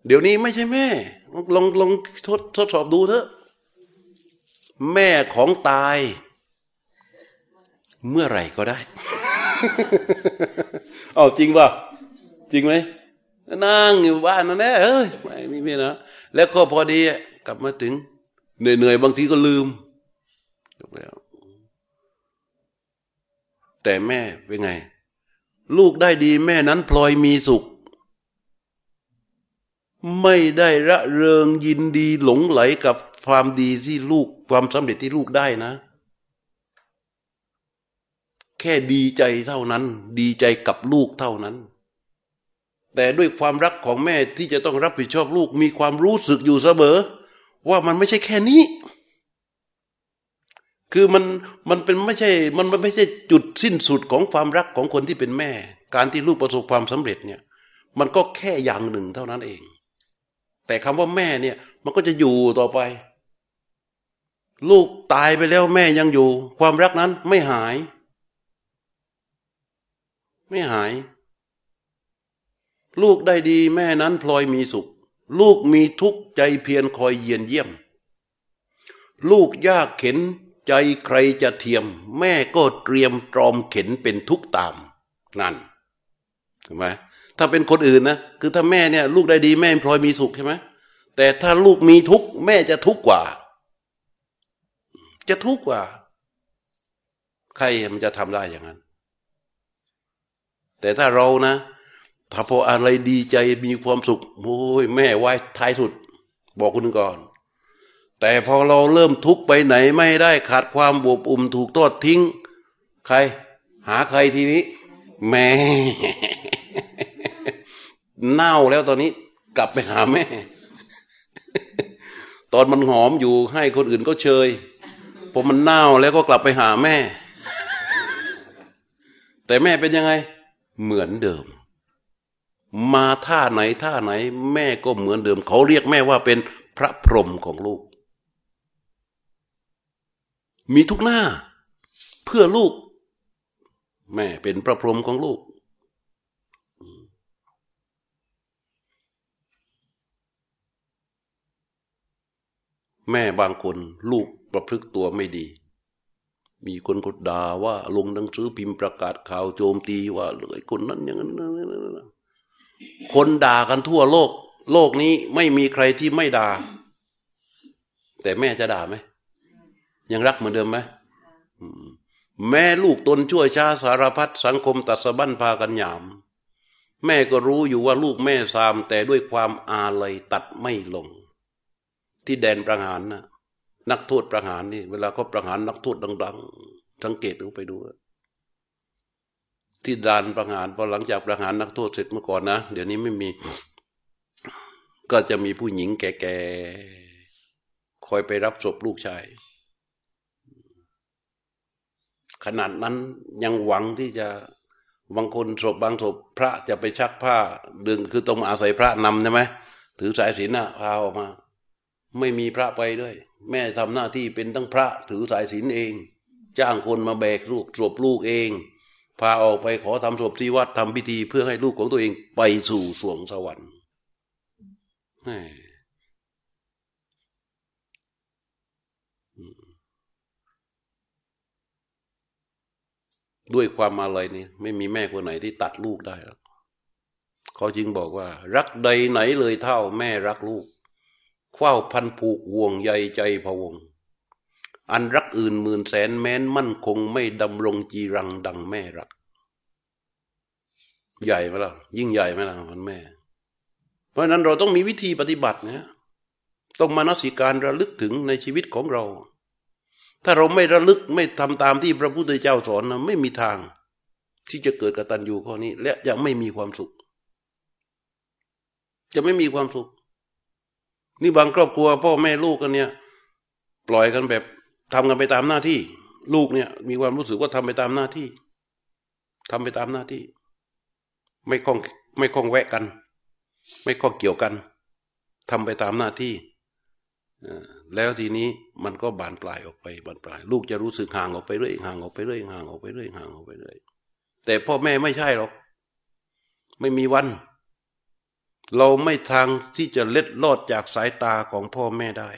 เดี๋ยวนี้ไม่ใช่แม่ ลองลองทดทดสอบดูเถอะ แม่ของตาย เมื่อไหร่ก็ได้ เอาจริงป่ะ จริงไหมนั่งอยู่บ้านนั่นแหละเอ้ยไม่ไม่ไม่นะแล้วก็พอดีกลับมาถึง เหนื่อยๆบางทีก็ลืมแล้ว แต่แม่เป็นไง ลูกได้ดีแม่นั้นพลอยมีสุข ไม่ได้ระเริงยินดีหลงไหลกับความดีที่ลูกความสำเร็จที่ลูกได้นะ แค่ดีใจเท่านั้น ดีใจกับลูกเท่านั้น แต่ด้วยความรักของแม่ที่จะต้องรับผิดชอบลูกมีความรู้สึกอยู่เสมอ ว่ามันไม่ใช่แค่นี้ คือมันมันเป็นไม่ใช่มันไม่ใช่จุดสิ้นสุดของความรักของคนที่เป็นแม่ การที่ลูกประสบความสำเร็จเนี่ย มันก็แค่อย่างหนึ่งเท่านั้นเอง แต่คำว่าแม่เนี่ย มันก็จะอยู่ต่อไป ลูกตายไปแล้วแม่ยังอยู่ ความรักนั้นไม่หาย ไม่หาย ลูกได้ดีแม่นั้นพลอยมีสุข ลูกมีทุกข์ใจเพียรคอยเยียนเยี่ยม ลูกยากเข็นใจใครจะเทียม แม่ก็เตรียมตรอมเข็นเป็นทุกตาม นั่นใช่ไหม ถ้าเป็นคนอื่นนะคือถ้าแม่เนี่ย ลูกได้ดีแม่พลอยมีสุขใช่ไหมแต่ถ้าลูกมีทุกข์แม่จะทุกข์กว่า จะทุกข์กว่า ใครมันจะทำได้อย่างนั้น แต่ถ้าเรานะถ้าพออะไรดีใจมีความสุขโอ้ยแม่ไว้ท้ายสุด บอกคุณก่อน แต่พอเราเริ่มทุกข์ไปไหนไม่ได้ขาดความบวบอุ่มถูกทอดทิ้ง ใคร หาใครทีนี้ แม่ เน่าแล้วตอนนี้กลับไปหาแม่ ตอนมันหอมอยู่ให้คนอื่นก็เชยพอมันเน่าแล้วก็กลับไปหาแม่ แต่แม่เป็นยังไง เหมือนเดิม มาท่าไหนท่าไหน แม่ก็เหมือนเดิม เขาเรียกแม่ว่าเป็นพระพรหมของลูก มีทุกหน้า เพื่อลูก แม่เป็นพระพรหมของลูก แม่บางคนลูกประพฤติตัวไม่ดี มีคนกดด่าว่าลงหนังสือพิมพ์ประกาศข่าวโจมตีว่าเลยคนนั้นอย่างนั้นคนด่ากันทั่วโลก โลกนี้ไม่มีใครที่ไม่ด่า แต่แม่จะด่าไหมยังรักเหมือนเดิมไหมแม่ลูกตนช่วยชาสารพัดสังคมตัดสะบั้นพากันหยาม แม่ก็รู้อยู่ว่าลูกแม่ซามแต่ด้วยความอาลัยตัดไม่ลง ที่แดนประหารนะนักโทษประหารนี่ เวลาเขาประหารนักโทษดัง ๆ สังเกตดูไปดูที่ดานประหารพอหลังจากประหารนักโทษเสร็จเมื่อก่อนนะเดี๋ยวนี้ไม่มี ก็จะมีผู้หญิงแก่ๆคอยไปรับศพลูกชาย ขนาดนั้นยังหวังที่จะบางคนศพบางศพพระจะไปชักผ้า ดึงคือต้องอาศัยพระนำใช่ไหมถือสายศีลน่ะพาออกมา ไม่มีพระไปด้วย แม่ทำหน้าที่เป็นทั้งพระถือสายศีลเอง จ้างคนมาแบกลูกศพลูกเอง พาออกไปขอทำศพที่วัดทำพิธีเพื่อให้ลูกของตัวเองไปสู่สวงสวรรค์ด้วยความมาเลยนี่ไม่มีแม่คนไหนที่ตัดลูกได้หรอกเขาจึงบอกว่า รักใดไหนเลยเท่าแม่รักลูก เฝ้าวพันผูกห่วงใยใจพวง อันรักอื่นหมื่นแสนแม้นมั่นคงไม่ดำรงจีรังดังแม่รัก ใหญ่ไหมล่ะ ยิ่งใหญ่ไหมล่ะมันแม่ เพราะนั้นเราต้องมีวิธีปฏิบัตินะต้องมานสิการระลึกถึงในชีวิตของเรา ถ้าเราไม่ระลึกไม่ทำตามที่พระพุทธเจ้าสอนนะไม่มีทาง ที่จะเกิดกตัญญูข้อนี้ และยังไม่มีความสุข จะไม่มีความสุข นี่บางครอบครัว พ่อแม่ลูกกันเนี่ย ปล่อยกันแบบทำกันไปตามหน้าที่ ลูกเนี่ย มีความรู้สึกว่าทำไปตามหน้าที่ทำไปตามหน้าที่ ไม่คล้องไม่คล้องแวะกัน ไม่คล้องเกี่ยวกันทำไปตามหน้าที่แล้วทีนี้มันก็บานปลายออกไปบานปลาย ลูกจะรู้สึกห่างออกไปเรื่อยห่างออกไปเรื่อยห่างออกไปเรื่อยห่างออกไปเรื่อยแต่พ่อแม่ไม่ใช่หรอก ไม่มีวัน เราไม่ทางที่จะเล็ดลอดจากสายตาของพ่อแม่ได้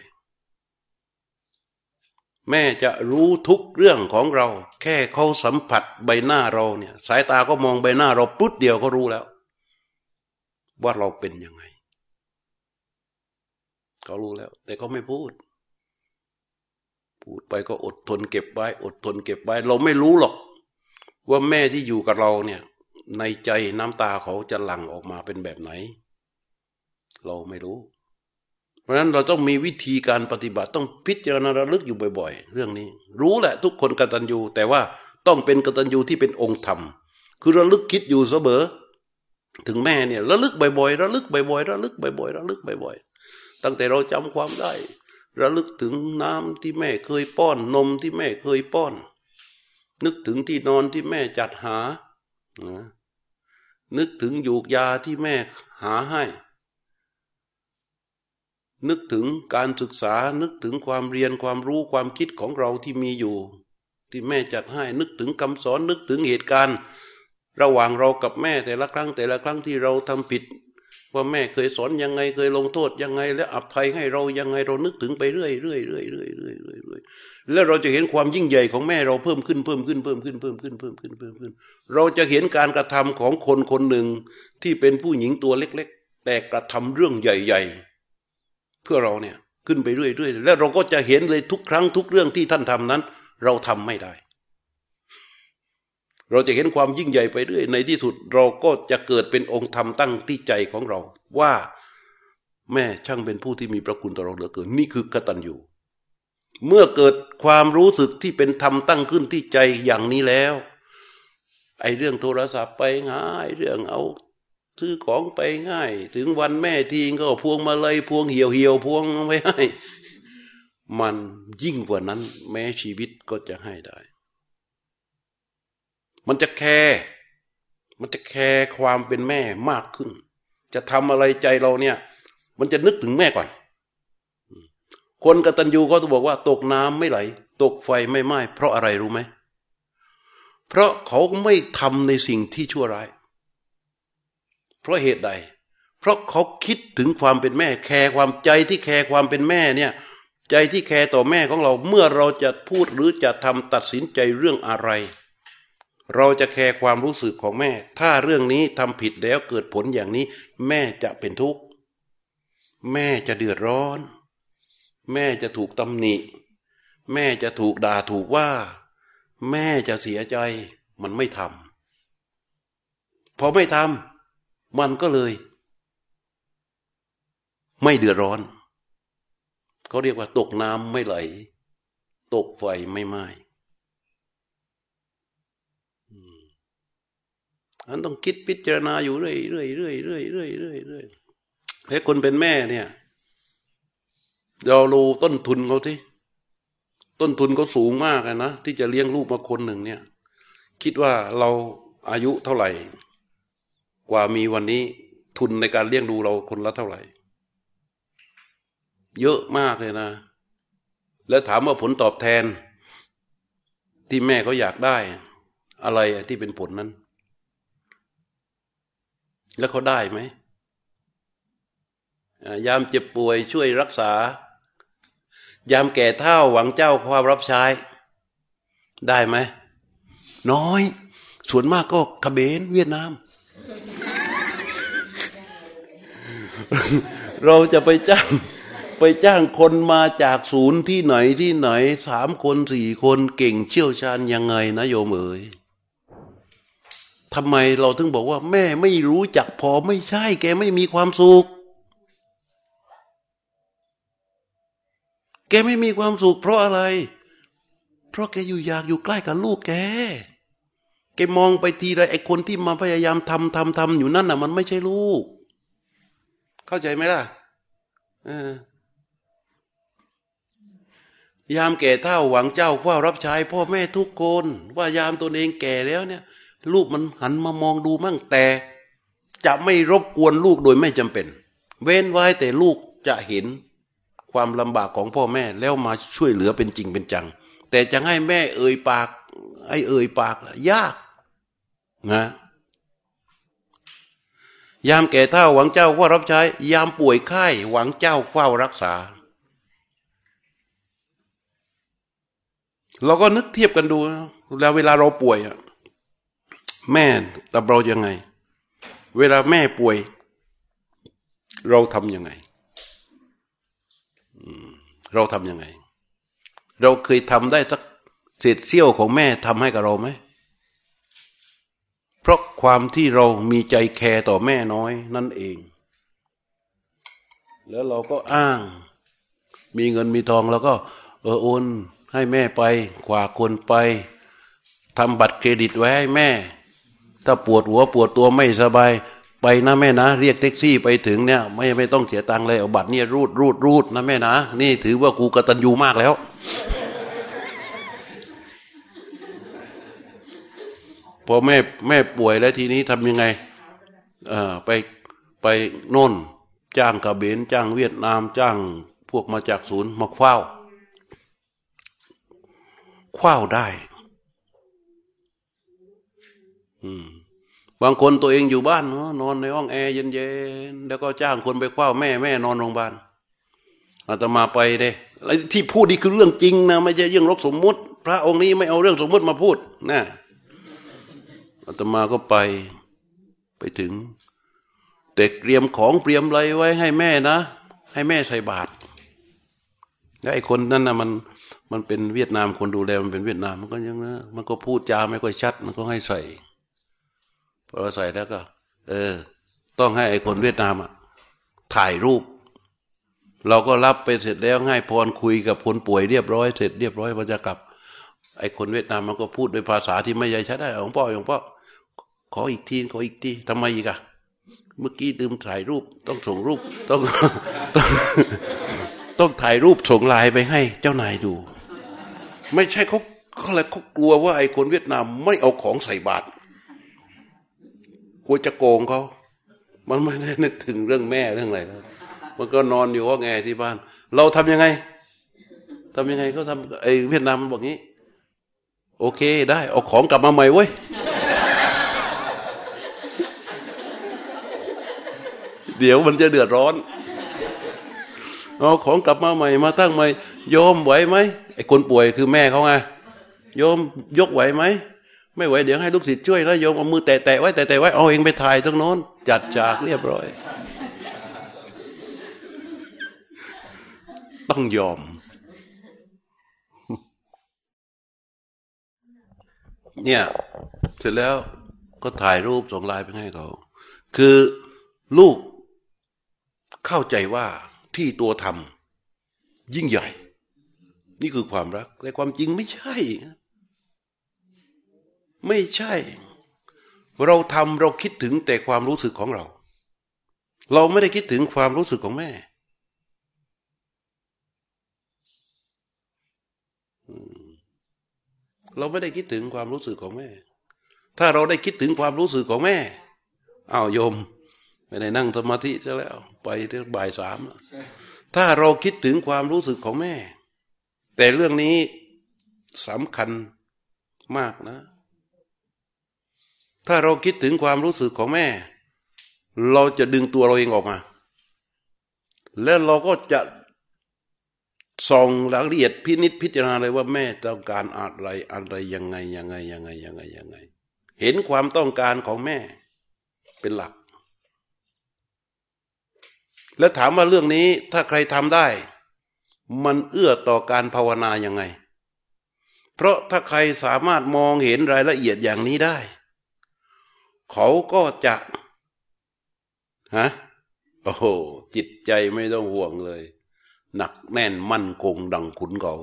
แม่จะรู้ทุกเรื่องของเรา แค่เขาสัมผัสใบหน้าเราเนี่ย สายตาก็มองใบหน้าเราปุ๊บเดียวก็รู้แล้ว ว่าเราเป็นยังไงเขารู้แล้ว แต่เขาไม่พูด พูดไปก็อดทนเก็บไว้ อดทนเก็บไว้ เราไม่รู้หรอก ว่าแม่ที่อยู่กับเราเนี่ย ในใจน้ำตาเขาจะหลั่งออกมาเป็นแบบไหน เราไม่รู้ เพราะฉะนั้นเราต้องมีวิธีการปฏิบัติต้องพิจารณาระลึกอยู่บ่อย ๆ เรื่องนี้ รู้แหละทุกคนกตัญญูแต่ว่าต้องเป็นกตัญญูที่เป็นองค์ธรรม คือระลึกคิดอยู่เสมอ ถึงแม่เนี่ยระลึกบ่อยๆระลึกบ่อยๆระลึกบ่อยๆระลึกบ่อยๆตั้งแต่เราจำความได้ ระลึกถึงน้ำที่แม่เคยป้อน นมที่แม่เคยป้อน นึกถึงที่นอนที่แม่จัดหานึกถึงยูกยาที่แม่หาให้ นึกถึงการศึกษานึกถึงความเรียนความรู้ความคิดของเราที่มีอยู่ ที่แม่จัดให้นึกถึงคำสอนนึกถึงเหตุการณ์ ระหว่างเรากับแม่แต่ละครั้งแต่ละครั้งที่เราทำผิด ว่าแม่เคยสอนยังไงเคยลงโทษยังไง และอภัยให้เรายังไงเรานึกถึงไปเรื่อยเรื่อยเรื่อยเรื่อยเรื่อยเรื่อยเรื่อยแล้วเราจะเห็นความยิ่งใหญ่ของแม่เราเพิ่มขึ้นเพิ่มขึ้นเพิ่มขึ้นเพิ่มขึ้นเพิ่มขึ้นเพิ่มขึ้น เราจะเห็นการกระทำของคนคนหนึ่งที่เป็นผู้หญิงตัวเล็ก ๆ แต่กระทำเรื่องใหญ่ ๆ เพื่อเราเนี่ยขึ้นไปเรื่อยเรื่อยแล้วเราก็จะเห็นเลยทุกครั้งทุกเรื่องที่ท่านทำนั้น เราทำไม่ได้ เราจะเห็นความยิ่งใหญ่ไปเรื่อยในที่สุดเราก็จะเกิดเป็นองค์ธรรมตั้งที่ใจของเรา ว่าแม่ช่างเป็นผู้ที่มีพระคุณต่อเราเหลือเกินนี่คือกตัญญูเมื่อเกิดความรู้สึกที่เป็นธรรมตั้งขึ้นที่ใจอย่างนี้แล้ว ไอ้เรื่องโทรศัพท์ไปง่ายเรื่องเอา ซื้อของไปง่าย ถึงวันแม่ทีก็พวงมาเลยพวงเหี่ยวเหี่ยวพวงไม่ให้ มันยิ่งกว่านั้น แม้ชีวิตก็จะให้ได้ มันจะแคร์มันจะแคร์ความเป็นแม่มากขึ้น จะทำอะไรใจเราเนี่ย มันจะนึกถึงแม่ก่อน คนกตัญญูเขาจะบอกว่า ตกน้ำไม่ไหล ตกไฟไม่ไหม้เพราะอะไรรู้ไหมเพราะเขาไม่ทำในสิ่งที่ชั่วร้าย เพราะเหตุใด เพราะเขาคิดถึงความเป็นแม่ แคร์ความใจที่แคร์ความเป็นแม่เนี่ย ใจที่แคร์ต่อแม่ของเราเมื่อเราจะพูดหรือจะทำตัดสินใจเรื่องอะไร เราจะแคร์ความรู้สึกของแม่ ถ้าเรื่องนี้ทำผิดแล้วเกิดผลอย่างนี้ แม่จะเป็นทุกข์แม่จะเดือดร้อน แม่จะถูกตำหนิ แม่จะถูกด่าถูกว่า แม่จะเสียใจมันไม่ทำพอไม่ทำ มันก็เลย ไม่เดือดร้อน เขาเรียกว่าตกน้ำไม่ไหล ตกไฟไม่ไหม้อันต้องคิดพิจารณาอยู่เรื่อยเรื่อยเรื่อยเรื่อยเรื่อยเรื่อยเรื่อยแต่คนเป็นแม่เนี่ยเราดูต้นทุนเขาที่ต้นทุนเขาสูงมากนะที่จะเลี้ยงลูกมาคนหนึ่งเนี่ย คิดว่าเราอายุเท่าไหร่ กว่ามีวันนี้ทุนในการเลี้ยงดูเราคนละเท่าไหร่ เยอะมากเลยนะ แล้วถามว่าผลตอบแทน ที่แม่เขาอยากได้ อะไรที่เป็นผลนั้น แล้วเขาได้ไหมยามเจ็บป่วยช่วยรักษา ยามแก่เท่าหวังเจ้าความรับใช้ ได้ไหม น้อย ส่วนมากก็กเบนเวียดนาม เราจะไปจ้างไปจ้างคนมาจากศูนย์ที่ไหนที่ไหนสามคนสี่คนเก่งเชี่ยวชาญยังไงนะโยมเอ๋ยทำไมเราถึงบอกว่า แม่ไม่รู้จักพอไม่ใช่ แกไม่มีความสุข แกไม่มีความสุขเพราะอะไร เพราะแกอยู่อยากอยู่ใกล้กับลูกแก แกมองไปทีไรไอ้คนที่มาพยายามทำทำทำอยู่นั่นน่ะ มันไม่ใช่ลูก เข้าใจไหมล่ะอยามแก่เท่าหวังเจ้าเฝ้ารับใช้พ่อแม่ทุกคน ว่ายามตัวเองแก่แล้วเนี่ย ลูกมันหันมามองดูมั่งแต่ จะไม่รบกวนลูกโดยไม่จำเป็น เว้นไว้แต่ลูกจะเห็นความลำบากของพ่อแม่แล้วมาช่วยเหลือเป็นจริงเป็นจัง แต่จะให้แม่เอ่ยปาก ไอ้เอ่ยปากยาก นะยามแก่เท่าหวังเจ้าว่ารับใช้ ยามป่วยไข้หวังเจ้าเฝ้ารักษา เราก็นึกเทียบกันดูแล้วเวลาเราป่วยอะแม่ตับเรายังไง เวลาแม่ป่วย เราทำยังไงเราทำยังไง เราเคยทำได้สักเศษเสี้ยวของแม่ทำให้กับเราไหม เพราะความที่เรามีใจแคร์ต่อแม่น้อยนั่นเอง แล้วเราก็อ้าง มีเงินมีทองแล้วก็ เออโอนให้แม่ไปกว่าคนไปทำบัตรเครดิตไว้ให้แม่ ถ้าปวดหัวปวดตัวไม่สบาย ไปนะแม่นะ เรียกแท็กซี่ไปถึงเนี่ย ไม่ไม่ต้องเสียตังค์เลยเอาบัตรเนี่ยรูดรูดรูดนะแม่นะ นี่ถือว่ากูกตัญญูมากแล้ว พอแม่แม่ป่วยแล้วทีนี้ทำยังไง เออไปไปโน่น จ้างกระเบนจ้างเวียดนาม จ้างพวกมาจากศูนย์มาเฝ้าคว้าได้บางคนตัวเองอยู่บ้านเนาะนอนในห้องแอร์เย็นๆแล้วก็จ้างคนไปคว้าแม่แม่นอนโรงพยาบาลอาตมาไปเด้ที่พูดนี่คือเรื่องจริงนะไม่ใช่เรื่องรกสมมุติ พระองค์นี้ไม่เอาเรื่องสมมุติมาพูดนะ อาตมาก็ไปไปถึงเด็กเตรียมของเตรียมอะไรไว้ให้แม่นะ ให้แม่ใส่บาตรแล้วไอ้คนนั้นนะมันมันเป็นเวียดนามคนดูแลมันเป็นเวียดนามมันก็ยังนะมันก็พูดจาไม่ค่อยชัด มันก็ให้ใส่พอเราใส่แล้วก็ เออ ต้องให้ไอ้คนเวียดนามอะถ่ายรูป เราก็รับไปเสร็จแล้วให้พรคุยกับคนป่วยเรียบร้อยเสร็จเรียบร้อยมันจะกลับ ไอ้คนเวียดนามมันก็พูดด้วยภาษาที่ไม่ใช่ชัดได้หลวงพ่อหลวงพ่อ ขออีกทีขออีกทีทำไมอีกอะเมื่อกี้ดื่มถ่ายรูป ต้องส่งรูปต้องต้องต้องถ่ายรูปส่งไลน์ไปให้ เจ้านายดู ไม่ใช่เขาเขาอะไรเขากลัวว่าไอ้คนเวียดนามไม่เอาของใส่บาตรกลัวจะโกงเขามันไม่ได้นึกถึงเรื่องแม่เรื่องอะไรมันก็นอนอยู่ว่าไงที่บ้าน เราทำยังไงทำยังไงก็ทำไอ้เวียดนามมันบอกงี้ โอเคได้ เอาของกลับมาใหม่เว้ย เดี๋ยวมันจะเดือดร้อนเอาของกลับมาใหม่มาตั้งใหม่โยมไหวไหมไอ้คนป่วยคือแม่เขาไงโยมยกไหวไหมไม่ไหวเดี๋ยวให้ลูกศิษย์ช่วยนะโยมเอามือแตะๆไว้แตะๆไว้เอาเองไปถ่ายตรงโน้น จัดฉากเรียบร้อย ต้องยอม เนี่ย เสร็จแล้วก็ถ่ายรูปส่งไลน์ไปให้เขา คือลูก เข้าใจว่าที่ตัวทำยิ่งใหญ่ นี่คือความรัก แต่ความจริงไม่ใช่ ไม่ใช่ เราทำเราคิดถึงแต่ความรู้สึกของเรา เราไม่ได้คิดถึงความรู้สึกของแม่เราไม่ได้คิดถึงความรู้สึกของแม่ ถ้าเราได้คิดถึงความรู้สึกของแม่ อ้าวโยม ไม่ได้นั่งสมาธิซะแล้ว ไปที่บ่ายสามถ้าเราคิดถึงความรู้สึกของแม่ แต่เรื่องนี้สำคัญมากนะ ถ้าเราคิดถึงความรู้สึกของแม่ เราจะดึงตัวเราเองออกมา แล้วเราก็จะส่องรายละเอียดพินิษพิจารณาเลยว่าแม่ต้องการอะไรอะไรยังไงยังไงยังไงยังไงยังไง เห็นความต้องการของแม่เป็นหลัก แล้วถามว่าเรื่องนี้ถ้าใครทำได้ มันเอื้อต่อการภาวนายังไง เพราะถ้าใครสามารถมองเห็นรายละเอียดอย่างนี้ได้ เขาก็จะฮะโอ้โหจิตใจไม่ต้องห่วงเลย หนักแน่นมั่นคงดังขุนเขา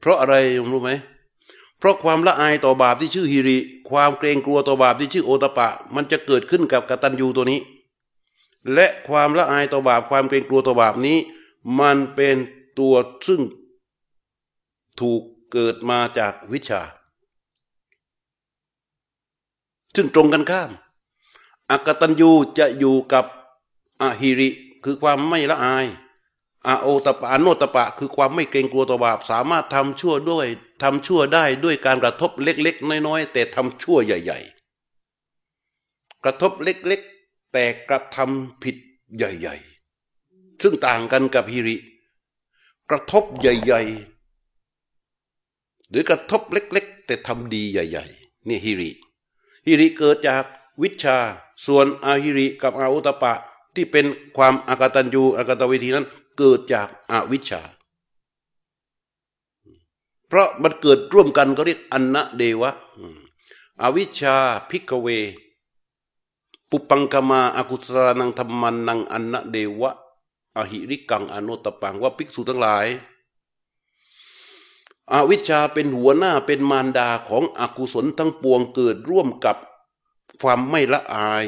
เพราะอะไรรู้ไหมเพราะความละอายต่อบาปที่ชื่อฮิริ ความเกรงกลัวต่อบาปที่ชื่อโอตปะ มันจะเกิดขึ้นกับกตัญญูตัวนี้ และความละอายต่อบาปความเกรงกลัวต่อบาปนี้ มันเป็นตัวซึ่งถูกเกิดมาจากวิชา ซึ่งตรงกันข้าม อกตัญญูจะอยู่กับอหิริ คือความไม่ละอายอาโอตปะอโนตปะ คือความไม่เกรงกลัวต่อบาป สามารถทำชั่วด้วยทำชั่วได้ด้วยการกระทบเล็ก ๆ น้อย ๆ แต่ทำชั่วใหญ่ ๆ กระทบเล็กๆ แต่กระทำผิดใหญ่ๆ ซึ่งต่างกันกับฮิริ กระทบใหญ่ๆ หรือกระทบเล็กๆ แต่ทำดีใหญ่ ๆ นี่ฮิริฮิริเกิดจากวิชาส่วนอาฮิริกับอาอุตปะที่เป็นความอากตัญญูอากตวิธีนั้น เกิดจากอาวิชชา เพราะมันเกิดร่วมกันก็เรียกอันนะเดวะอวิชชาพิกเว ปุปังกมาอากุศลนังธรรมันนังอันนะเดวะอหิริกังอนุตปังว่าภิกษุทั้งหลายอาวิชชาเป็นหัวหน้าเป็นมารดาของอกุศลทั้งปวงเกิดร่วมกับความไม่ละอาย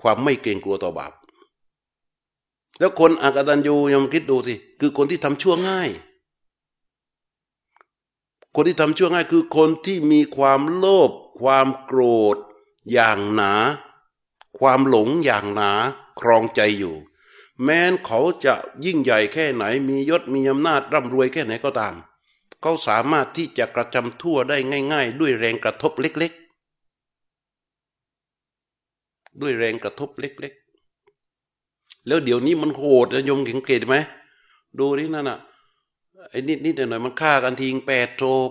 ความไม่เกรงกลัวต่อบาปแล้วคนอากตันยูยังคิดดูสิคือคนที่ทำชั่วง่าย คนที่ทำชั่วง่ายคือคนที่มีความโลภความโกรธอย่างหนา ความหลงอย่างหนาครองใจอยู่ แม้นเขาจะยิ่งใหญ่แค่ไหนมียศมีอำนาจร่ำรวยแค่ไหนก็ตาม เขาสามารถที่จะกระทำทั่วได้ง่าย ๆ ด้วยแรงกระทบเล็ก ๆ ด้วยแรงกระทบเล็ก ๆ แล้วเดี๋ยวนี้มันโหดนะยมเห็นเกตไหมดูนี่นั่นน่ะไอ้นิดนิดหน่อยมันฆ่ากันทิ้งแปดโทบ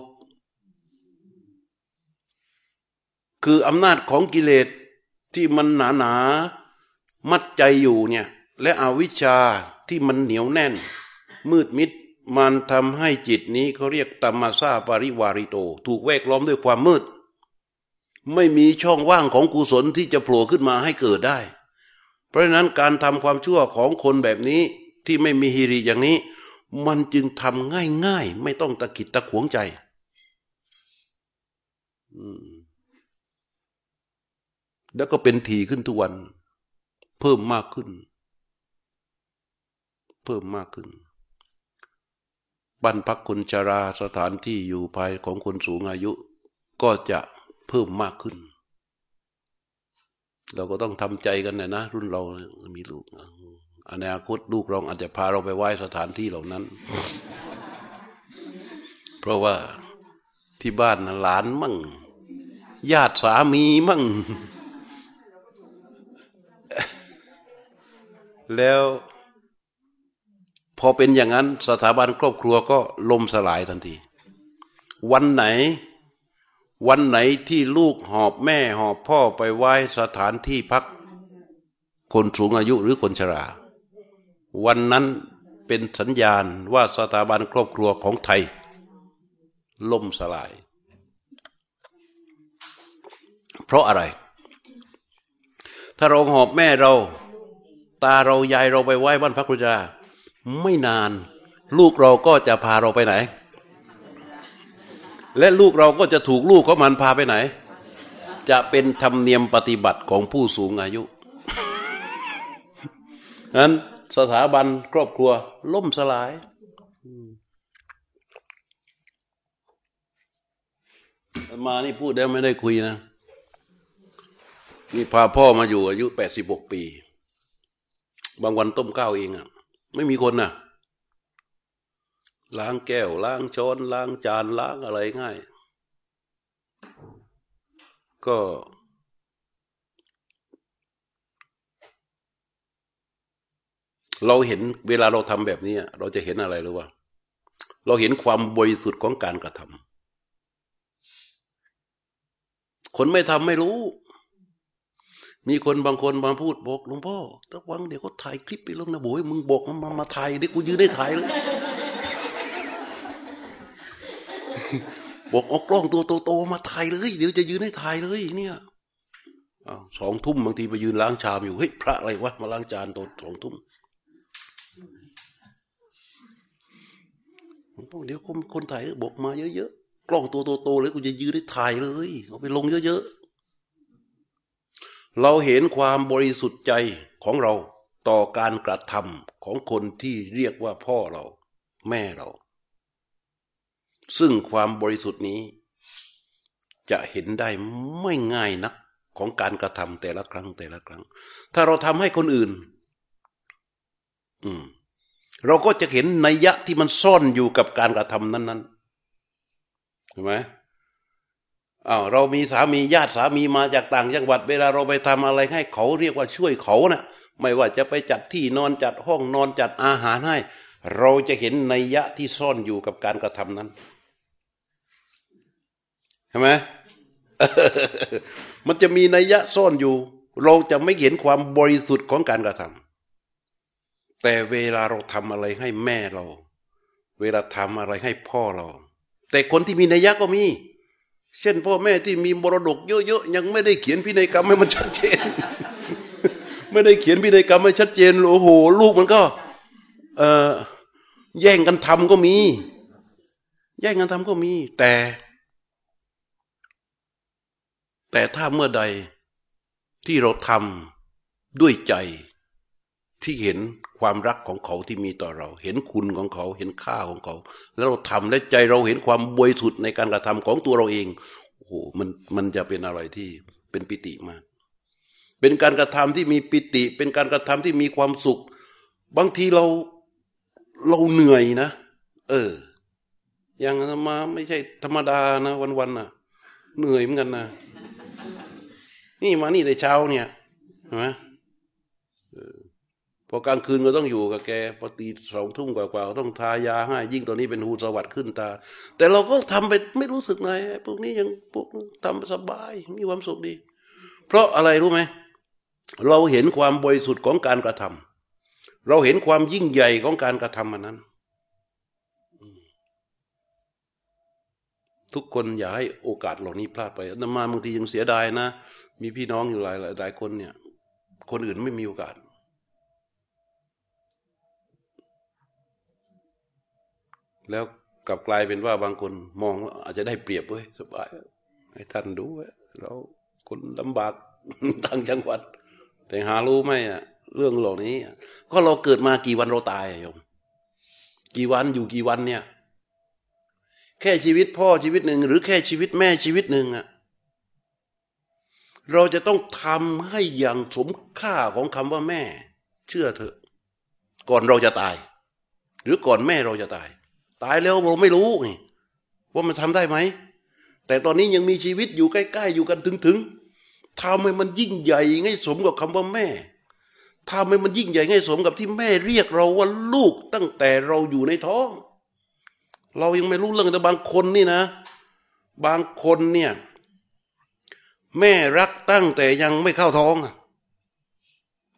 คืออำนาจของกิเลส ที่มันหนาหนามัดใจอยู่เนี่ย และอวิชชาที่มันเหนียวแน่น มืดมิดมันทำให้จิตนี้เขาเรียกตมมาซาปริวาริโต ถูกแวกล้อมด้วยความมืด ไม่มีช่องว่างของกุศลที่จะโผล่ขึ้นมาให้เกิดได้ เพราะฉะนั้นการทำความชั่วของคนแบบนี้ที่ไม่มีฮิริอย่างนี้ มันจึงทำง่ายๆ ไม่ต้องตะกิดตะขวงใจ แล้วก็เป็นทีขึ้นทุกวัน เพิ่มมากขึ้น เพิ่มมากขึ้นบ้านพักคนชราสถานที่อยู่ภายของคนสูงอายุ ก็จะเพิ่มมากขึ้น เราก็ต้องทำใจกันนะนะ รุ่นเรามีลูกอนาคตลูกเราอาจจะพาเราไปไหว้สถานที่เหล่านั้น เพราะว่าที่บ้านหลานมั่ง ญาติสามีมั่ง แล้วพอเป็นอย่างนั้นสถาบันครอบครัวก็ล่มสลายทันที วันไหน วันไหนที่ลูกหอบแม่หอบพ่อไปไว้สถานที่พัก คนสูงอายุหรือคนชรา วันนั้นเป็นสัญญาณว่าสถาบันครอบครัวของไทย ล่มสลาย เพราะอะไร ถ้าเราหอบแม่เรา ตาเรายายเราไปไหว้บ้านพระคุณจาไม่นาน ลูกเราก็จะพาเราไปไหน และลูกเราก็จะถูกลูกของมันพาไปไหน จะเป็นธรรมเนียมปฏิบัติของผู้สูงอายุนั้นสถาบันครอบครัว ล่มสลายมานี่พูดได้ไม่ได้คุยนะ นี่พาพ่อมาอยู่อายุแปดสิบหกปี บางวันต้มข้าวเองอะ่ะ ไม่มีคนนะ่ะ ล้างแก้ว ล้างช้อนล้างจานล้างอะไรง่าย ก็ เราเห็นเวลาเราทำแบบนี้เราจะเห็นอะไรหรือว่า เราเห็นความบริสุทธิ์ของการกระทำคนไม่ทำไม่รู้ มีคนบางคนมาพูดบอกหลวงพ่อตะวังเดี๋ยวเขาถ่ายคลิปไปลงนะโบยมึงบอกมามาถ่ายเดี๋ยวกูยืนได้ถ่ายเลยบอกออกกล้องตัวโตๆมาถ่ายเลย เดี๋ยวจะยืนให้ถ่ายเลย เนี่ยสองทุ่มบางทีไปยืนล้างชามอยู่เฮ้ยพระอะไรวะมาล้างจานตอนสองทุ่มเดี๋ยวคนคนถ่ายบอกมาเยอะๆกล้องตัวโตๆเลยกูจะยืนได้ถ่ายเลยเอาไปลงเยอะๆ เราเห็นความบริสุทธิ์ใจของเราต่อการกระทำของคนที่เรียกว่าพ่อเรา แม่เรา ซึ่งความบริสุทธิ์นี้ จะเห็นได้ไม่ง่ายนักของการกระทำแต่ละครั้งแต่ละครั้ง ถ้าเราทำให้คนอื่น อืม เราก็จะเห็นนัยยะที่มันซ่อนอยู่กับการกระทำนั้นๆเห็นไหม อ้าวเรามีสามีญาติสามีมาจากต่างจังหวัดเวลาเราไปทำอะไรให้เขาเรียกว่าช่วยเขานะ่ะ ไม่ว่าจะไปจัดที่นอนจัดห้องนอนจัดอาหารให้ เราจะเห็นนัยยะที่ซ่อนอยู่กับการกระทำนั้นใช่ไหมมันจะมีนัยยะซ่อนอยู่ เราจะไม่เห็นความบริสุทธิ์ของการกระทำแต่เวลาเราทำอะไรให้แม่เรา เวลาทำอะไรให้พ่อเรา แต่คนที่มีนัยยะก็มี เช่นพ่อแม่ที่มีมรดกเยอะๆยังไม่ได้เขียนพินัยกรรมให้มันชัดเจน ไม่ได้เขียนพินัยกรรมให้ชัดเจนโอ้โห ลูกมันก็ เออแย่งกันทำก็มี แย่งกันทำก็มี แต่ แต่ถ้าเมื่อใดที่เราทำด้วยใจ ที่เห็นความรักของเขาที่มีต่อเรา เห็นคุณของเขาเห็นค่าของเขา แล้วเราทำและใจเราเห็นความบริสุทธิ์ในการกระทำของตัวเราเองโอ้โหมันมันจะเป็นอะไรที่เป็นปิติมาก เป็นการกระทำที่มีปิติ เป็นการกระทำที่มีความสุข บางทีเราเราเหนื่อยนะ เออ อย่างมาไม่ใช่ธรรมดานะวันๆน่ะ เหนื่อยเหมือนกันนะนี่มานี่แต่เช้าเนี่ยใช่ไหม พอกลางคืนก็ต้องอยู่กับแกพอตีสองทุ่มกว่าๆต้องทายาให้ ยิ่งตอนนี้เป็นหูสวัสดิ์ขึ้นตา แต่เราก็ทำไปไม่รู้สึกไงพวกนี้ยังพวกทำสบายมีความสุขดี เพราะอะไรรู้ไหมเราเห็นความบริสุทธิ์ของการกระทำเราเห็นความยิ่งใหญ่ของการกระทำมันนั้น ทุกคนอย่าให้โอกาสเหล่านี้พลาดไปนมาบางทียังเสียดายนะ มีพี่น้องอยู่หลายหลายคนเนี่ย คนอื่นไม่มีโอกาส แล้วกลับกลายเป็นว่าบางคนมองว่าอาจจะได้เปรียบเว้ยสบาย ให้ท่านดูว้เราคนลำบากทางจังหวัด แต่หารู้ไหมอะเรื่องเหล่านี้ ก็เราเกิดมากี่วันเราตายโยม กี่วันอยู่กี่วันเนี่ย แค่ชีวิตพ่อชีวิตหนึ่ง หรือแค่ชีวิตแม่ชีวิตหนึ่งอะเราจะต้องทำให้อย่างสมค่าของคำว่าแม่ เชื่อเถอะ ก่อนเราจะตาย หรือก่อนแม่เราจะตาย ตายแล้วเราไม่รู้ไงว่ามันทำได้ไหม แต่ตอนนี้ยังมีชีวิตอยู่ใกล้ ๆ อยู่กันถึงๆทำให้มันยิ่งใหญ่ให้สมกับคำว่าแม่ทำให้มันยิ่งใหญ่ให้สมกับที่แม่เรียกเราว่าลูกตั้งแต่เราอยู่ในท้อง เรายังไม่รู้เรื่องแต่บางคนนี่นะ บางคนเนี่ย แม่รักตั้งแต่ยังไม่เข้าท้อง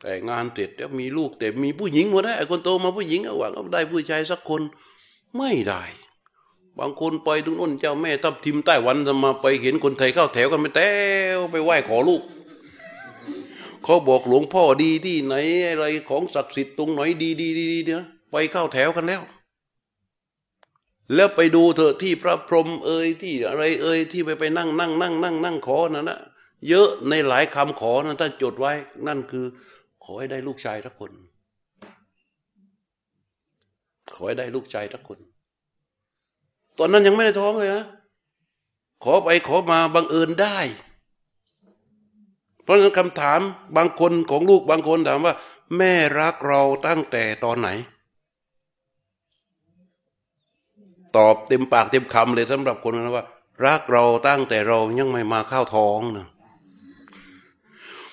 แต่งานเสร็จแล้วมีลูกแต่มีผู้หญิงหมาได้คนโตมาผู้หญิงหวังได้ผู้ชายสักคน ไม่ได้ บางคนไปตรงนู้นเจ้าแม่ทับทิมใต้วันจะมาไปเห็นคนไทยเข้าแถวกันไปแต้วไปไหว้ขอลูก เขาบอกหลวงพ่อดีที่ไหนอะไรของศักดิ์สิทธิ์ตรงไหนดีดีดีเนี่ยไปเข้าแถวกันแล้ว แล้วไปดูเถอะที่พระพรหมเอ่ยที่อะไรเอ่ยที่ไปไปนั่งนั่งนั่งนั่งนั่งขอนั่นนะเยอะในหลายคำขอนะถ้าจดไว้ นั่นคือ ขอให้ได้ลูกชายทุกคน ขอให้ได้ลูกชายทุกคน ตอนนั้นยังไม่ได้ท้องเลยนะขอไปขอมาบังเอิญได้ เพราะฉะนั้นคำถามบางคนของลูกบางคนถามว่า แม่รักเราตั้งแต่ตอนไหน ตอบเต็มปากเต็มคำเลยสำหรับคนนั้นว่า รักเราตั้งแต่เรายังไม่มาเข้าท้องนะ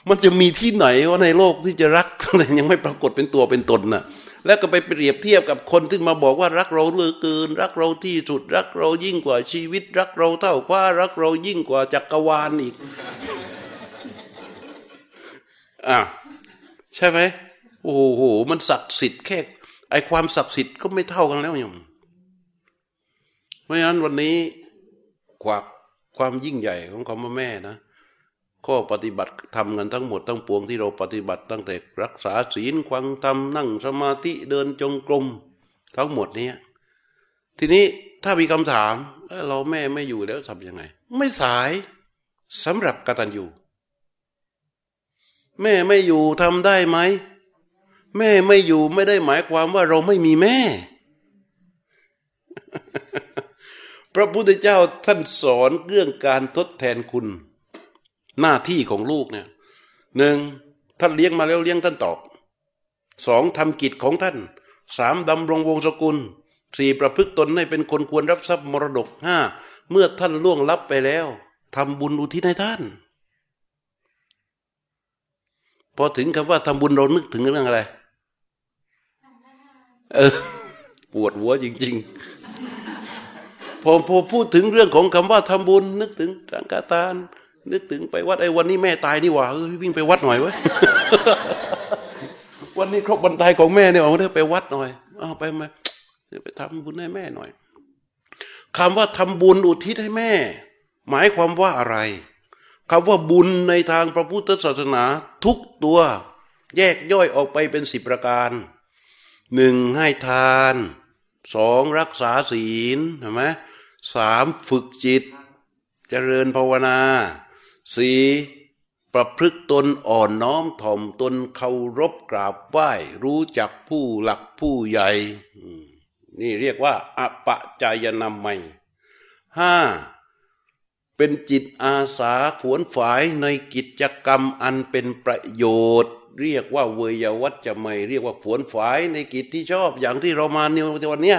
มันจะมีที่ไหนว่าในโลกที่จะรักแต่ยังไม่ปรากฏเป็นตัวเป็นตนน่ะ แล้วก็ไปเปรียบเทียบกับคนที่มาบอกว่ารักเราเหลือเกิน รักเราที่สุด รักเรายิ่งกว่าชีวิต รักเราเท่าคว้ารักเรายิ่งกว่าจักรวาลอีกอะใช่ไหมโอ้โหมันศักดิ์สิทธิ์แค่ ไอความศักดิ์สิทธิ์ก็ไม่เท่ากันแล้วโยมเพราะฉะนั้นวันนี้ความความยิ่งใหญ่ของคำว่าแม่นะ ข้อปฏิบัติทำกันทั้งหมดทั้งปวงที่เราปฏิบัติตั้งแต่รักษาศีลควังธรรมนั่งสมาธิเดินจงกรมทั้งหมดนี้ทีนี้ถ้ามีคำถามเราแม่ไม่อยู่แล้วทำยังไง ไม่สายสำหรับกตัญญูแม่ไม่อยู่ทำได้ไหม แม่ไม่อยู่ไม่ได้หมายความว่าเราไม่มีแม่ พระพุทธเจ้าท่านสอนเรื่องการทดแทนคุณ หน้าที่ของลูกเนี่ยหนึ่งท่านเลี้ยงมาแล้วเลี้ยงท่านตอบสองทำกิจของท่านสามดำรงวงศกุลสี่ประพฤติตนให้เป็นคนควรรับทรัพย์มรดกห้าเมื่อท่านล่วงลับไปแล้วทำบุญอุทิศให้ท่าน พอถึงคำว่าทำบุญเรานึกถึงเรื่องอะไร เออ ปวดหัวจริง ๆ พอพอพูดถึงเรื่องของคำว่าทำบุญนึกถึงสังฆทาน นึกถึงไปวัดไอ้วันนี้แม่ตายนี่หว่าเออวิ่งไปวัดหน่อยเว้ยวันนี้ครบวันตายของแม่เนี่ยเอาได้ไปวัดหน่อยเอาไปมาเดี๋ยวไปทำบุญให้แม่หน่อยคำว่าทำบุญอุทิศให้แม่ หมายความว่าอะไรคำว่าบุญในทางพระพุทธศาสนา ทุกตัว แยกย่อยออกไปเป็นสิบประการหนึ่งให้ทานสองรักษาศีลเห็นไหมสามฝึกจิต เจริญภาวนา สี่ประพฤกตนอ่อนน้อมถ่อมตนเคารพกราบไหว้ รู้จักผู้หลักผู้ใหญ่ นี่เรียกว่าอปะจายนามัยห้าเป็นจิตอาสาขวนฝายในกิจกรรมอันเป็นประโยชน์ เรียกว่าเวยวัจจะไม่เรียกว่าขวนฝายในกิจที่ชอบอย่างที่เรามาในวันนี้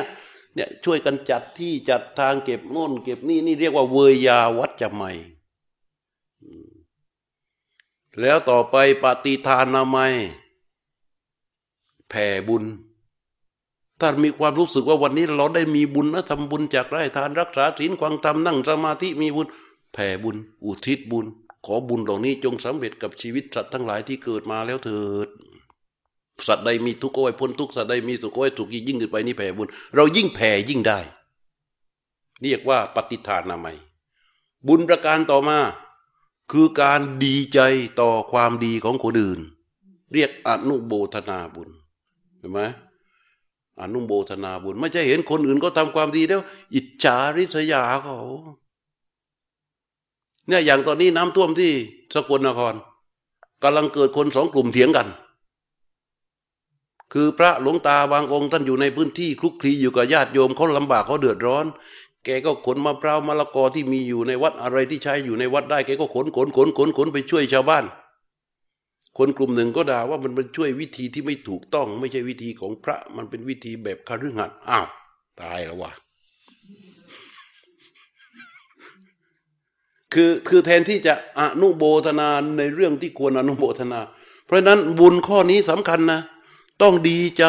เนี่ยช่วยกันจัดที่จัดทางเก็บโน่นเก็บนี่นี่เรียกว่าเวยาวัจจะไม่ แล้วต่อไปปฏิทานนามัยแผ่บุญถ้ามีความรู้สึกว่าวันนี้เราได้มีบุญนะทำบุญจากไร่ทานรักษาศีลความธรรมนั่งสมาธิมีบุญ แผ่บุญ อุทิศบุญ ขอบุญเหล่านี้จงสำเร็จกับชีวิตสัตว์ทั้งหลายที่เกิดมาแล้วเถิด สัตว์ใดมีทุกข์ก็ให้พ้นทุกข์สัตว์ใดมีสุขก็ให้ถูกยิ่งขึ้นไปนี่แผ่บุญ เรายิ่งแผ่ยิ่งได้เรียกว่าปฏิทานนามัยบุญประการต่อมา คือการดีใจต่อความดีของคนอื่น เรียกอนุโบธนาบุญเห็นไหมอนุโบธนาบุญ ไม่ใช่เห็นคนอื่นก็ทำความดีแล้ว อิจฉาริษยาเขาเนี่ยอย่างตอนนี้น้ำท่วมที่สกลนครกำลังเกิดคนสองกลุ่มเถียงกัน คือพระหลวงตาบางองค์ท่านอยู่ในพื้นที่คลุกคลีอยู่กับญาติโยมเขาลำบากเขาเดือดร้อน แกก็ขนมะพร้าวมะละกอที่มีอยู่ในวัดอะไรที่ใช้อยู่ในวัดได้แกก็ขนขนขนขนขนไปช่วยชาวบ้าน คนกลุ่มหนึ่งก็ด่าว่ามันเป็นช่วยวิธีที่ไม่ถูกต้อง ไม่ใช่วิธีของพระ มันเป็นวิธีแบบคฤหัสถ์อ้าวตายแล้ววะคือคือแทนที่จะอนุโบทนาในเรื่องที่ควรอนุโบทนา เพราะนั้นบุญข้อนี้สำคัญนะ ต้องดีใจ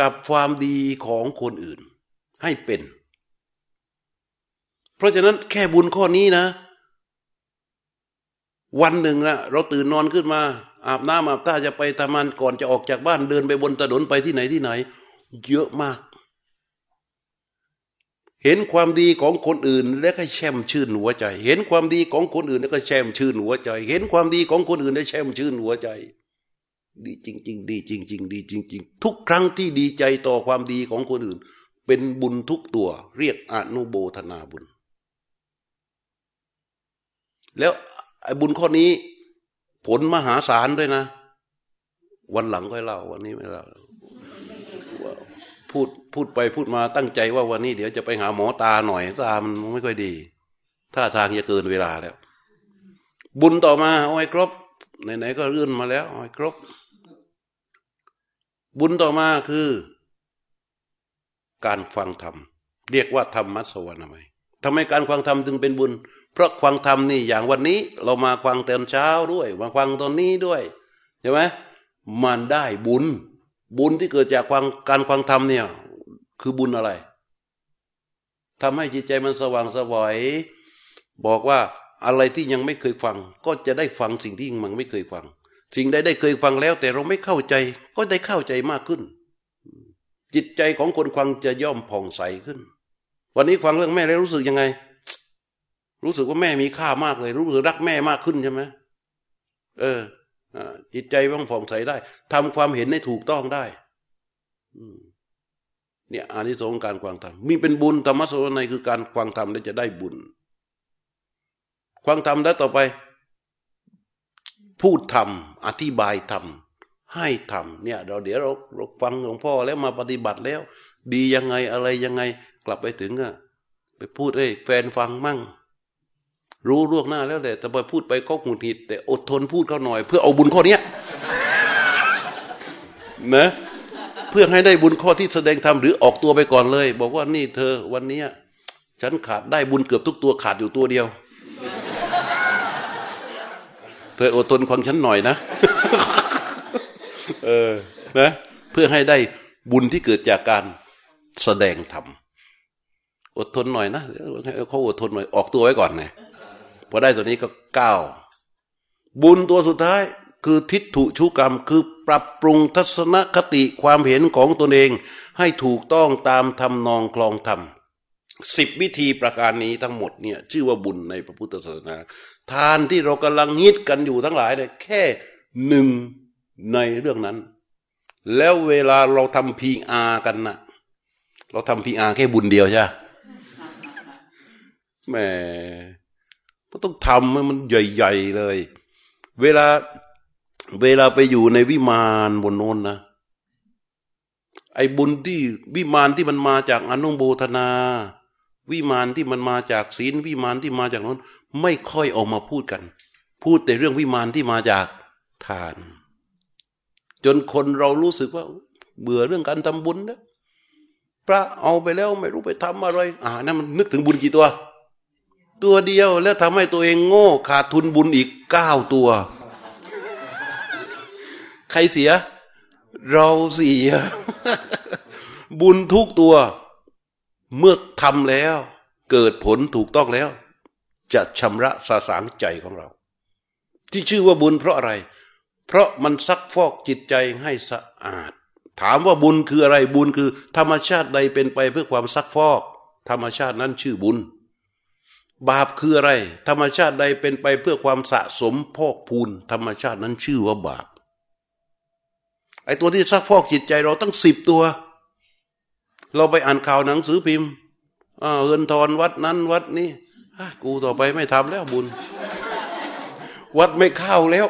กับความดีของคนอื่น ให้เป็น เพราะฉะนั้นแค่บุญข้อนี้นะ วันหนึ่งนะเราตื่นนอนขึ้นมา อาบน้ำอาบท่าจะไปทำงานก่อนจะออกจากบ้านเดินไปบนถนนไปที่ไหนที่ไหน เยอะมาก เห็นความดีของคนอื่น แล้วก็แช่มชื่นหัวใจ เห็นความดีของคนอื่นแล้วก็แช่มชื่นหัวใจ เห็นความดีของคนอื่นแล้วแช่มชื่นหัวใจดีจริง ๆ ดีจริง ๆ ดีจริง ๆ ทุกครั้งที่ดีใจต่อความดีของคนอื่น เป็นบุญทุกตัว เรียกอนุโบธนาบุญ แล้วไอ้บุญข้อนี้ ผลมหาศาลด้วยนะ วันหลังค่อยเล่า วันนี้ไม่เล่าพูดพูดไปพูดมาตั้งใจว่าวันนี้เดี๋ยวจะไปหาหมอตาหน่อยตามันไม่ค่อยดีท่าทางจะเกินเวลาแล้ว บุญต่อมาเอาไว้ครบไหนๆก็เรื่อนมาแล้วเอาไว้ครบ บุญต่อมาคือ การฟังธรรมเรียกว่าธรรมมัสวรรณไหมทำไมการฟังธรรมจึงเป็นบุญ เพราะฟังธรรมนี่อย่างวันนี้ เรามาฟังเตอนเช้าด้วย มาฟังตอนนี้ด้วยใช่ไหมมันได้บุญ บุญที่เกิดจากความการฟังธรรมเนี่ย คือบุญอะไรทำให้จิตใจมันสว่างสวอยบอกว่าอะไรที่ยังไม่เคยฟัง ก็จะได้ฟังสิ่งที่ยังมันไม่เคยฟัง สิ่งใดได้เคยฟังแล้ว แต่เราไม่เข้าใจ ก็ได้เข้าใจมากขึ้น จิตใจของคนฟังจะย่อมผ่องใสขึ้น วันนี้ฟังเรื่องแม่แล้วรู้สึกยังไง รู้สึกว่าแม่มีค่ามากเลย รู้สึกรักแม่มากขึ้นใช่ไหมเออจิตใจว่องผ่องใสได้ทำความเห็นให้ถูกต้องได้เนี่ยอานิสงส์การฟังธรรมมีเป็นบุญธรรมะโสในคือการฟังธรรมแล้วจะได้บุญฟังธรรมแล้วต่อไป พูดธรรมอธิบายธรรมให้ธรรมเนี่ยเราเดี๋ยวเราเราฟังหลวงพ่อแล้วมาปฏิบัติแล้ว ดียังไงอะไรยังไง กลับไปถึงอะไปพูดเอ้แฟนฟังมั่ง รู้ล่วงหน้าแล้วแต่แต่ไปพูดไปก็หุดหิดแต่อดทนพูดเขาหน่อย เพื่อเอาบุญข้อเนี้ยนะเพื่อให้ได้บุญข้อที่แสดงธรรมหรือออกตัวไปก่อนเลย บอกว่านี่เธอวันนี้ฉันขาดได้บุญเกือบทุกตัวขาดอยู่ตัวเดียว เธออดทนฟังฉันหน่อยนะเออนะเพื่อให้ได้บุญที่เกิดจากการแสดงธรรมอดทนหน่อยนะเขาอดทนหน่อยออกตัวไว้ก่อนไง พอได้ตัวนี้ก็เก้าบุญตัวสุดท้ายคือทิฏฐุชุกรรมคือปรับปรุงทัศนคติความเห็นของตนเอง ให้ถูกต้องตามทำนองคลองธรรมสิบวิธีประการนี้ทั้งหมดเนี่ยชื่อว่าบุญในพระพุทธศาสนา ทานที่เรากำลังฮิตกันอยู่ทั้งหลายเนี่ยแค่หนึ่งในเรื่องนั้น แล้วเวลาเราทำพีอากันนะเราทำพีอาแค่บุญเดียวใช่แหม ก็ต้องทำให้มันใหญ่ๆเลย เวลาเวลาไปอยู่ในวิมานบนโน้นนะไอ้บุญที่วิมานที่มันมาจากอนุโบธนา วิมานที่มันมาจากศีลวิมานที่มาจากนั้น ไม่ค่อยออกมาพูดกัน พูดแต่เรื่องวิมานที่มาจากทาน จนคนเรารู้สึกว่า เบื่อเรื่องการทำบุญนะพระเอาไปแล้วไม่รู้ไปทำอะไร อ่านั่นมันนึกถึงบุญกี่ตัว ตัวเดียวแล้วทำให้ตัวเองโง่ขาดทุนบุญอีกเก้าตัว ใครเสีย เราเสีย บุญทุกตัว เมื่อทำแล้ว เกิดผลถูกต้องแล้ว จะชำระสาสางใจของเรา ที่ชื่อว่าบุญเพราะอะไร เพราะมันซักฟอกจิตใจให้สะอาด ถามว่าบุญคืออะไรบุญคือ ธรรมชาติใดเป็นไปเพื่อความซักฟอก ธรรมชาตินั้นชื่อบุญ บาปคืออะไร ธรรมชาติใดเป็นไปเพื่อความสะสมพอกพูน ธรรมชาตินั้นชื่อว่าบาปไอตัวที่ซักฟอกจิตใจเราตั้งสิบตัว เราไปอ่านข่าวหนังสือพิมพ์เงินทอนวัดนั้นวัดนี้กูต่อไปไม่ทำแล้วบุญ วัดไม่เข้าแล้ว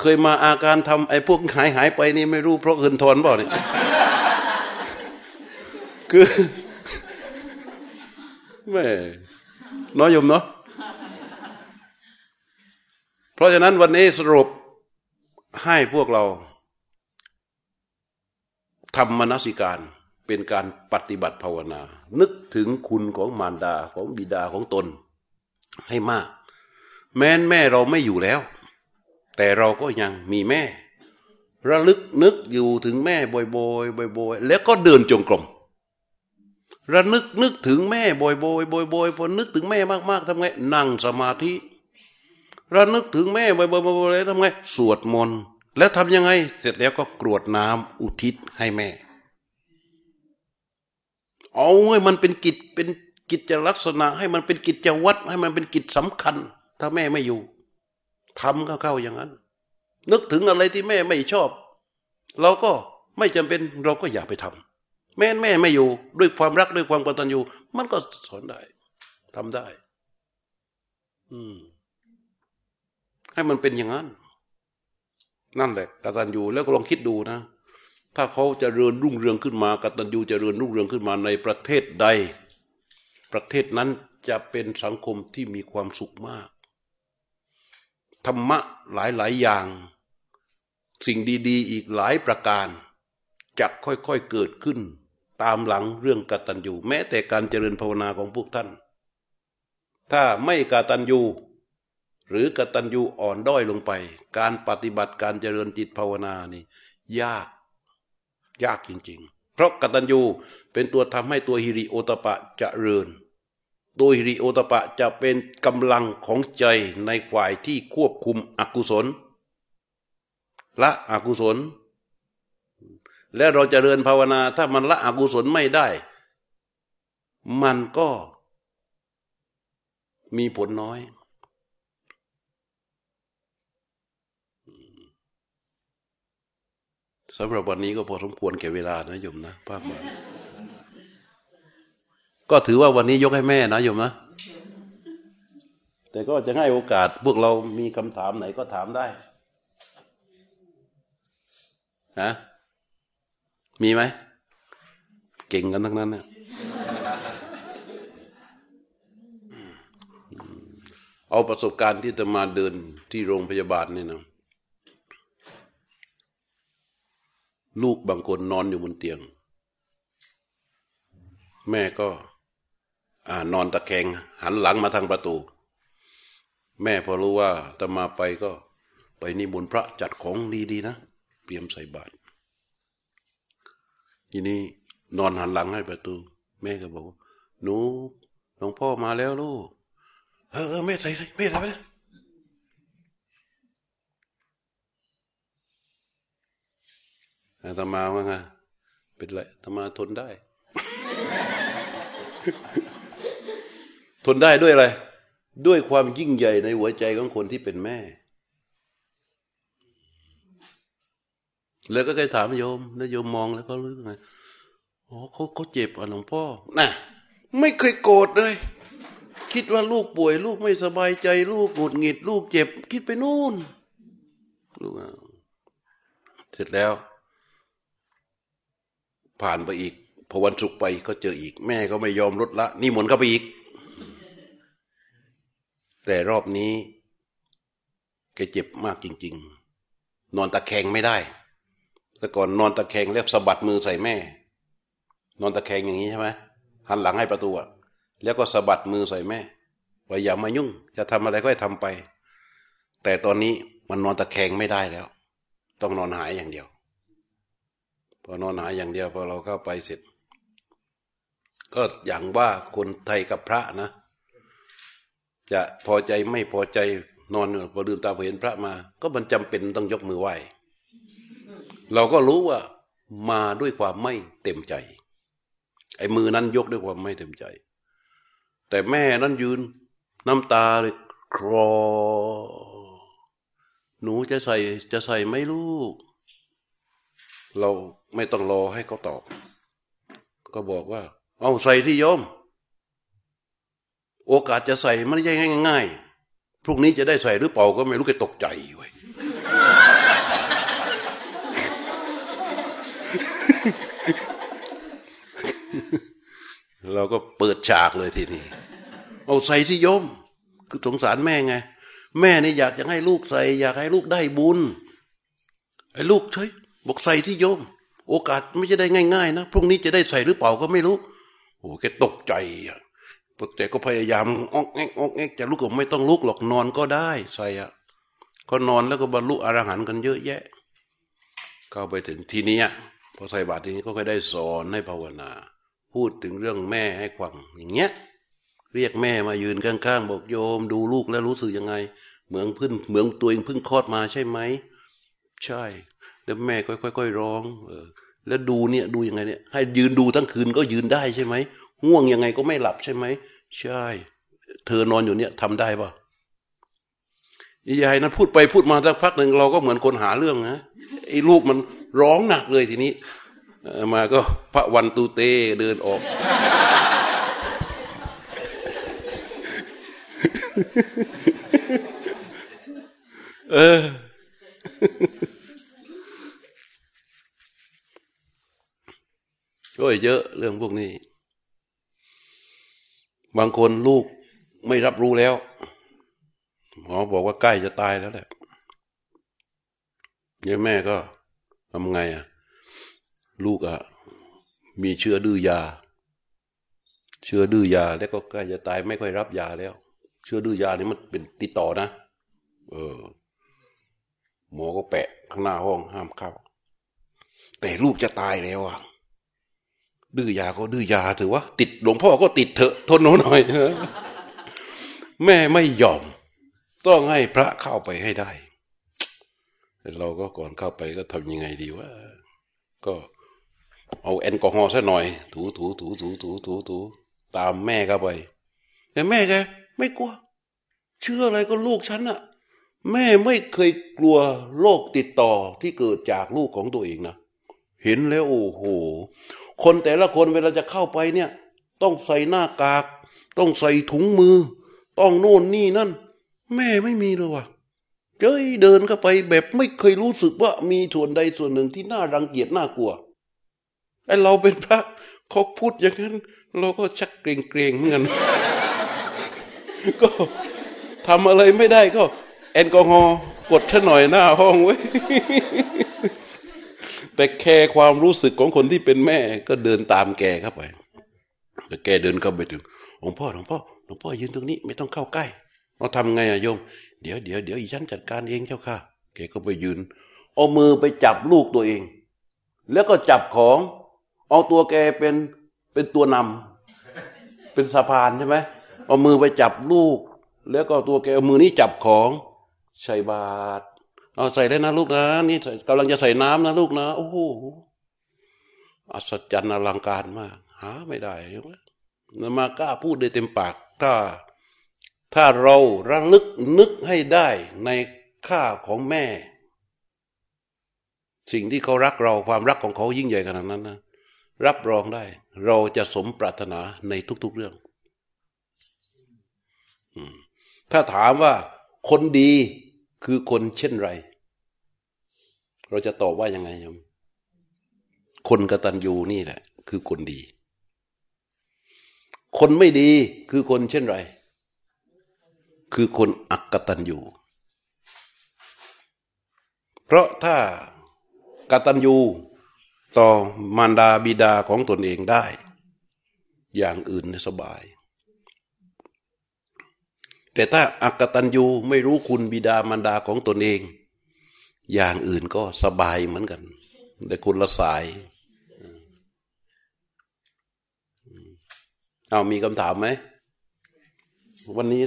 เคยมาอาการทำไอ้พวกหายหายไปนี่ไม่รู้เพราะเงินทอนเปล่าเนี่ยคือแม่ น้อยยมเนาะเพราะฉะนั้นวันนี้สรุปให้พวกเราทำมนสิการเป็นการปฏิบัติภาวนา นึกถึงคุณของมารดาของบิดาของตน ให้มาก แม้นแม่เราไม่อยู่แล้ว แต่เราก็ยังมีแม่ ระลึกนึกอยู่ถึงแม่บ่อยๆบ่อยๆแล้วก็เดินจงกรม ระนึกนึกถึงแม่บ่อยๆบ่อยๆพอนึกถึงแม่มากๆทำไง นั่งสมาธิระนึกถึงแม่บ่อยๆบ่อยๆทำไง สวดมนต์แล้วทำยังไง เสร็จแล้วก็กรวดน้ำอุทิศให้แม่ เอาให้มันเป็นกิจเป็นกิจลักษณะ ให้มันเป็นกิจวัตรให้มันเป็นกิจสำคัญ ถ้าแม่ไม่อยู่ทำเข้าๆอย่างนั้น นึกถึงอะไรที่แม่ไม่ชอบ เราก็ไม่จำเป็นเราก็อย่าไปทำ แม่แม่ไม่อยู่ ด้วยความรักด้วยความกตัญญูมันก็สอนได้ทำได้ อืม ให้มันเป็นอย่างนั้น นั่นแหละกตัญญูแล้วก็ลองคิดดูนะถ้าเขาจะเริญรุ่งเรืองขึ้นมากตัญญูจะเริญรุ่งเรืองขึ้นมาในประเทศใด ประเทศนั้นจะเป็นสังคมที่มีความสุขมาก ธรรมะหลายหลายอย่าง สิ่งดี ๆ อีกหลายประการจะค่อยๆเกิดขึ้น ตามหลังเรื่องกตัญญูแม้แต่การเจริญภาวนาของพวกท่าน ถ้าไม่กตัญญูหรือกตัญญูอ่อนด้อยลงไป การปฏิบัติการเจริญจิตภาวนานี่ ยาก ยากจริง ๆ เพราะกตัญญูเป็นตัวทำให้ตัวฮิริโอตปะจะเริญตัวฮิริโอตปะจะเป็นกำลังของใจในฝ่ายที่ควบคุมอกุศล ละอกุศล และเราจะเริญภาวนา ถ้ามันละอกุศลไม่ได้ มันก็มีผลน้อย สำหรับวันนี้ก็พอสมควรแก่เวลานะโยมนะภาพมาก็ถือว่าวันนี้ยกให้แม่นะโยมนะ แต่ก็จะให้โอกาสพวกเรามีคำถามไหนก็ถามได้ฮะ มีไหม เก่งกันทั้งนั้นเนี่ยเอาประสบการณ์ที่จะมาเดินที่โรงพยาบาลนี่นะลูกบางคนนอนอยู่บนเตียง แม่ก็อนอนตะแคง หันหลังมาทางประตู แม่พอรู้ว่าจะมาไปก็ ไปนิมนต์พระจัดของดีๆนะเตรียมใส่บาตร ทีนี้นอนหันหลังให้ประตู แม่ก็บอกหนูหลวงพ่อมาแล้วลูกเออแม่ใส่แม่ใส่ไปอาตมาว่าไงเป็นไรอาตมาทนได้ ทนได้ด้วยอะไร ด้วยความยิ่งใหญ่ในหัวใจของคนที่เป็นแม่ แล้วก็เคยถามโยม แล้วโยมมองแล้วก็รู้ไงอ๋อเขาเขาเจ็บอะหลวงพ่อน่ะ ไม่เคยโกรธเลย คิดว่าลูกป่วย ลูกไม่สบายใจ ลูกหงุดหงิด ลูกเจ็บ คิดไปนู่นลูกเสร็จแล้ว ผ่านไปอีกพอวันศุกร์ไปก็เจออีก แม่ก็ไม่ยอมลดละ นี่หมุนเข้าไปอีก แต่รอบนี้แกเจ็บมากจริง ๆ นอนตะแคงไม่ได้ แต่ก่อนนอนตะแคงแล้วสะบัดมือใส่แม่ นอนตะแคงอย่างนี้ใช่ไหมหันหลังให้ประตูแล้วก็สะบัดมือใส่แม่ว่าอย่ามายุ่ง จะทำอะไรก็ให้ทำไป แต่ตอนนี้มันนอนตะแคงไม่ได้แล้ว ต้องนอนหายอย่างเดียว พอนอนหายอย่างเดียวพอเราเข้าไปเสร็จ ก็อย่างว่าคนไทยกับพระนะ จะพอใจไม่พอใจนอนพอลืมตาเห็นพระมา ก็มันจำเป็นต้องยกมือไหว้ เราก็รู้ว่ามาด้วยความไม่เต็มใจ ไอ้มือนั้นยกด้วยความไม่เต็มใจ แต่แม่นั้นยืนน้ำตาเลยครอ หนูจะใส่จะใส่ไหมลูก เราไม่ต้องรอให้เขาตอบ ก็บอกว่า เอาใส่ที่ยม โอกาสจะใส่มันไม่ใช่ง่ายๆพรุ่งนี้จะได้ใส่หรือเปล่าก็ไม่รู้แกตกใจเว้ย เราก็เปิดฉากเลยทีนี้เอาใส่ที่โยม คือสงสารแม่ไง แม่นี่อยากจะให้ลูกใส่ อยากให้ลูกได้บุญไอ้ลูกเฉยบอกใส่ที่โยม โอกาสไม่จะได้ง่ายๆนะพรุ่งนี้จะได้ใส่หรือเปล่าก็ไม่รู้โอ้แกตกใจอะแต่ก็พยายามออกแงกออกแงกจะลุกก็ไม่ต้องลุกหรอกนอนก็ได้ใส่อะก็นอนแล้วก็บรรลุอรหันต์กันเยอะแยะ เข้าไปถึงที่นี้พอใส่บาตรทีนี้ก็ค่อยได้สอนให้ภาวนา พูดถึงเรื่องแม่ให้ฟังอย่างเงี้ย เรียกแม่มายืนข้างๆบอกโยม ดูลูกแล้วรู้สึกยังไง เหมือนพึ่งเหมือนตัวเองเพิ่งคลอดมาใช่ไหมใช่ แล้วแม่ค่อยๆร้อง เออ แล้วดูเนี่ยดูยังไงเนี่ย ให้ยืนดูทั้งคืนก็ยืนได้ใช่ไหมง่วงยังไงก็ไม่หลับใช่ไหมใช่ เธอนอนอยู่เนี่ยทำได้ปะยายนะพูดไปพูดมาสักพักหนึ่งเราก็เหมือนคนหาเรื่องนะไอ้ลูกมันร้องหนักเลยทีนี้ มาก็พระวันตูเตเดินออก เออ ก็เยอะเรื่องพวกนี้ บางคนลูกไม่รับรู้แล้ว หมอบอกว่าใกล้จะตายแล้วแหละเนี่ยแม่ก็ทำไงอะ ลูกอะมีเชื้อดื้อยา เชื้อดื้อยาแล้วก็ใกล้จะตายไม่ค่อยรับยาแล้ว เชื้อดื้อยานี่มันเป็นติดต่อนะ เออ หมอก็แปะข้างหน้าห้องห้ามเข้า แต่ลูกจะตายแล้วอะดื้อยาก็ดื้อยาถือว่า ติดหลวงพ่อก็ติดเถอะทนหน่อยนะแม่ไม่ยอม ต้องให้พระเข้าไปให้ได้เราก็ก่อนเข้าไปก็ทำยังไงดีว่าก็ เอาแอลกอฮอล์ซะหน่อย ถูถูถูถูถูถูถูตามแม่เข้าไป แต่แม่แกไม่กลัว เชื่ออะไรก็ลูกฉันอะแม่ไม่เคยกลัวโรคติดต่อที่เกิดจากลูกของตัวเองนะเห็นแล้วโอ้โห คนแต่ละคนเวลาจะเข้าไปเนี่ย ต้องใส่หน้ากาก ต้องใส่ถุงมือ ต้องโน่นนี่นั่น แม่ไม่มีเลยว่ะเจ้ยเดินเข้าไปแบบไม่เคยรู้สึกว่ามีส่วนใดส่วนหนึ่งที่น่ารังเกียจน่ากลัว ไอเราเป็นพระเขาพูดอย่างนั้น เราก็ชักเกรงเกรงเหมือนกันก็ทำอะไรไม่ได้ก็ แอลกอฮอล์กดท่าหน่อยหน้าห้องไว้แต่แค่ความรู้สึกของคนที่เป็นแม่ ก็เดินตามแกเข้าไปแต่แกเดินเข้าไปถึงหลวงพ่อหลวงพ่อหลวงพ่อยืนตรงนี้ไม่ต้องเข้าใกล้เราทำไงอะโยม เดี๋ยวเดี๋ยวเดี๋ยวอีฉันจัดการเองเจ้าค่ะแกก็ไปยืน เอามือไปจับลูกตัวเอง แล้วก็จับของ เอาตัวแกเป็นเป็นตัวนำเป็นสะพานใช่ไหมเอามือไปจับลูก แล้วก็ตัวแกเอามือนี้จับของใส่บาตรเอาใส่ได้นะลูกนะ นี่กำลังจะใส่น้ำนะลูกนะ โอ้โหอัศจรรย์อลังการมาก หาไม่ได้นมากล้าพูดได้เต็มปากถ้าถ้าเราระลึกนึกให้ได้ในค่าของแม่ สิ่งที่เขารักเราความรักของเขายิ่งใหญ่ขนาดนั้นนะ รับรองได้ เราจะสมปรารถนาในทุก ๆเรื่องถ้าถามว่าคนดีคือคนเช่นไร เราจะตอบว่ายังไงยมคนกตัญญูนี่แหละ คือคนดี คนไม่ดีคือคนเช่นไร คือคนอักตันยูเพราะถ้ากตันยู ต่อมารดาบิดาของตนเองได้ อย่างอื่นสบาย แต่ถ้าอักตันยูไม่รู้คุณบิดามารดาของตนเอง อย่างอื่นก็สบายเหมือนกัน แต่คนละสายเอามีคำถามไหม วันนี้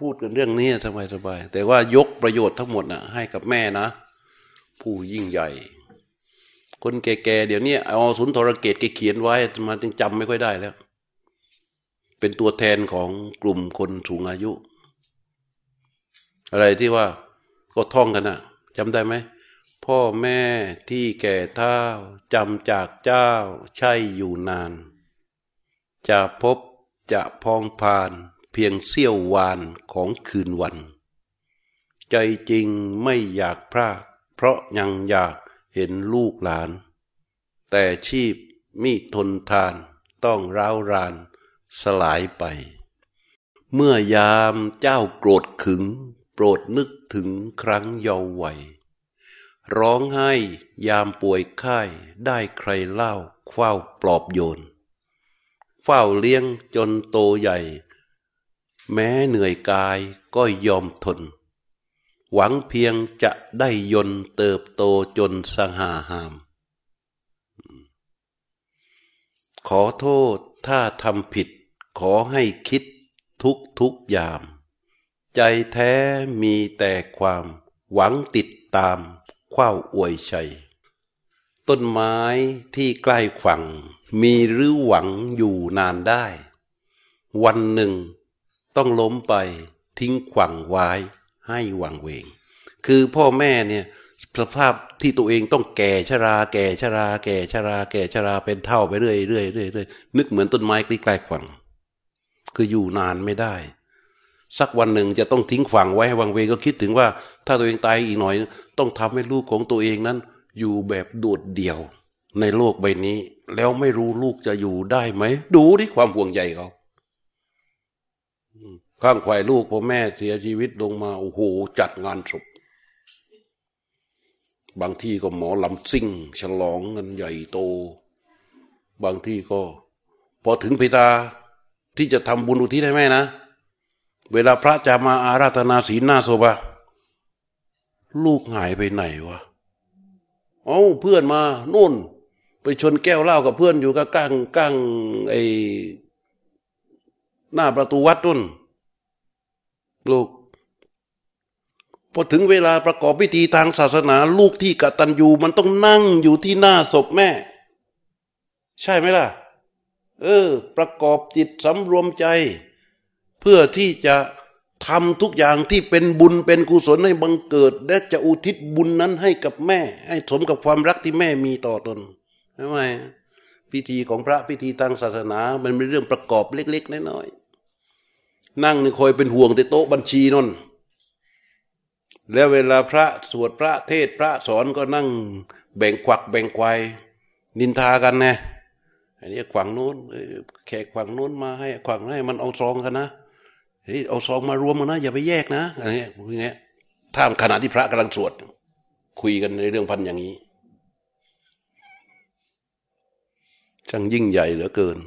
พูดกันเรื่องนี้สบายสบายแต่ว่ายกประโยชน์ทั้งหมดนะให้กับแม่นะ ผู้ยิ่งใหญ่ คนแก่ๆเดี๋ยวนี้เอาสุนทรเกตเขียนไว้มาจึงจำไม่ค่อยได้แล้ว เป็นตัวแทนของกลุ่มคนสูงอายุ อะไรที่ว่าก็ท่องกันนะจำได้ไหมพ่อแม่ที่แก่เท่าจำจากเจ้าใช่อยู่นาน จะพบจะพองพานเพียงเสี้ยววานของคืนวัน ใจจริงไม่อยากพรากเพราะยังอยาก เห็นลูกหลาน แต่ชีพมีทนทานต้องร้าวรานสลายไป เมื่อยามเจ้าโกรธขึง โปรดนึกถึงครั้งเยาว์วัยร้องไห้ยามป่วยไข้ได้ใครเล่าเฝ้าปลอบโยน เฝ้าเลี้ยงจนโตใหญ่ แม้เหนื่อยกายก็ยอมทน หวังเพียงจะได้ยนเติบโตจนสหาหาม ขอโทษถ้าทำผิด ขอให้คิดทุกทุกยาม ใจแท้มีแต่ความ หวังติดตามข้าวอวยชัย ต้นไม้ที่ใกล้ฝั่ง มีหรือหวังอยู่นานได้ วันหนึ่ง ต้องล้มไปทิ้งขวังไว้ ให้วังเวง คือพ่อแม่เนี่ยสภาพที่ตัวเองต้องแก่ชรา แก่ชรา แก่ชรา แก่ชราเป็นเท่าไปเรื่อยเรื่อยเรื่อยเรื่อยนึกเหมือนต้นไม้ใกล้ๆฝั่ง คืออยู่นานไม่ได้ สักวันหนึ่งจะต้องทิ้งฝั่งไว้ให้วังเวงก็คิดถึงว่า ถ้าตัวเองตายอีกหน่อย ต้องทำให้ลูกของตัวเองนั้น อยู่แบบโดดเดี่ยวในโลกใบนี้ แล้วไม่รู้ลูกจะอยู่ได้ไหม ดูที่ความห่วงใยเขา ข้างควายลูกพ่อแม่เสียชีวิตลงมาโอ้โหจัดงานศพบางที่ก็หมอลำซิ่ง ฉลองเงินใหญ่โต บางที่ก็ พอถึงพิธาที่จะทำบุญอุทิศให้แม่นะ เวลาพระจะมาอาราธนาศีลหน้าโซบะลูกหายไปไหนวะเอาเพื่อนมาโน่น ไปชนแก้วเหล้ากับเพื่อนอยู่กับก้งกั้งไอหน้าประตูวัดนุ่น ลูกพอถึงเวลาประกอบพิธีทางศาสนา ลูกที่กตัญญูมันต้องนั่งอยู่ที่หน้าศพแม่ ใช่ไหมล่ะ เออ ประกอบจิตสำรวมใจ เพื่อที่จะทำทุกอย่างที่เป็นบุญเป็นกุศลให้บังเกิด และจะอุทิศบุญนั้นให้กับแม่ ให้สมกับความรักที่แม่มีต่อตนใช่ไหมพิธีของพระพิธีทางศาสนา มันเป็นเรื่องประกอบเล็ก ๆ น้อยๆ นั่งนี่คอยเป็นห่วงแต่โต๊ะบัญชีนนแล้วเวลาพระสวดพระเทศพระสอนก็นั่ง แบ่งควักแบ่งควายนินทากันไงอันนี้ขวางโน้นแขกขวางโน้นมาให้ขวางให้มันเอาซองกันนะเฮ้ยเอาซองมารวมกันนะอย่าไปแยกนะอะไรเงี้ยอย่างเงี้ยท่ามขณะที่พระกำลังสวด คุยกันในเรื่องพันอย่างนี้ช่างยิ่งใหญ่เหลือเกิน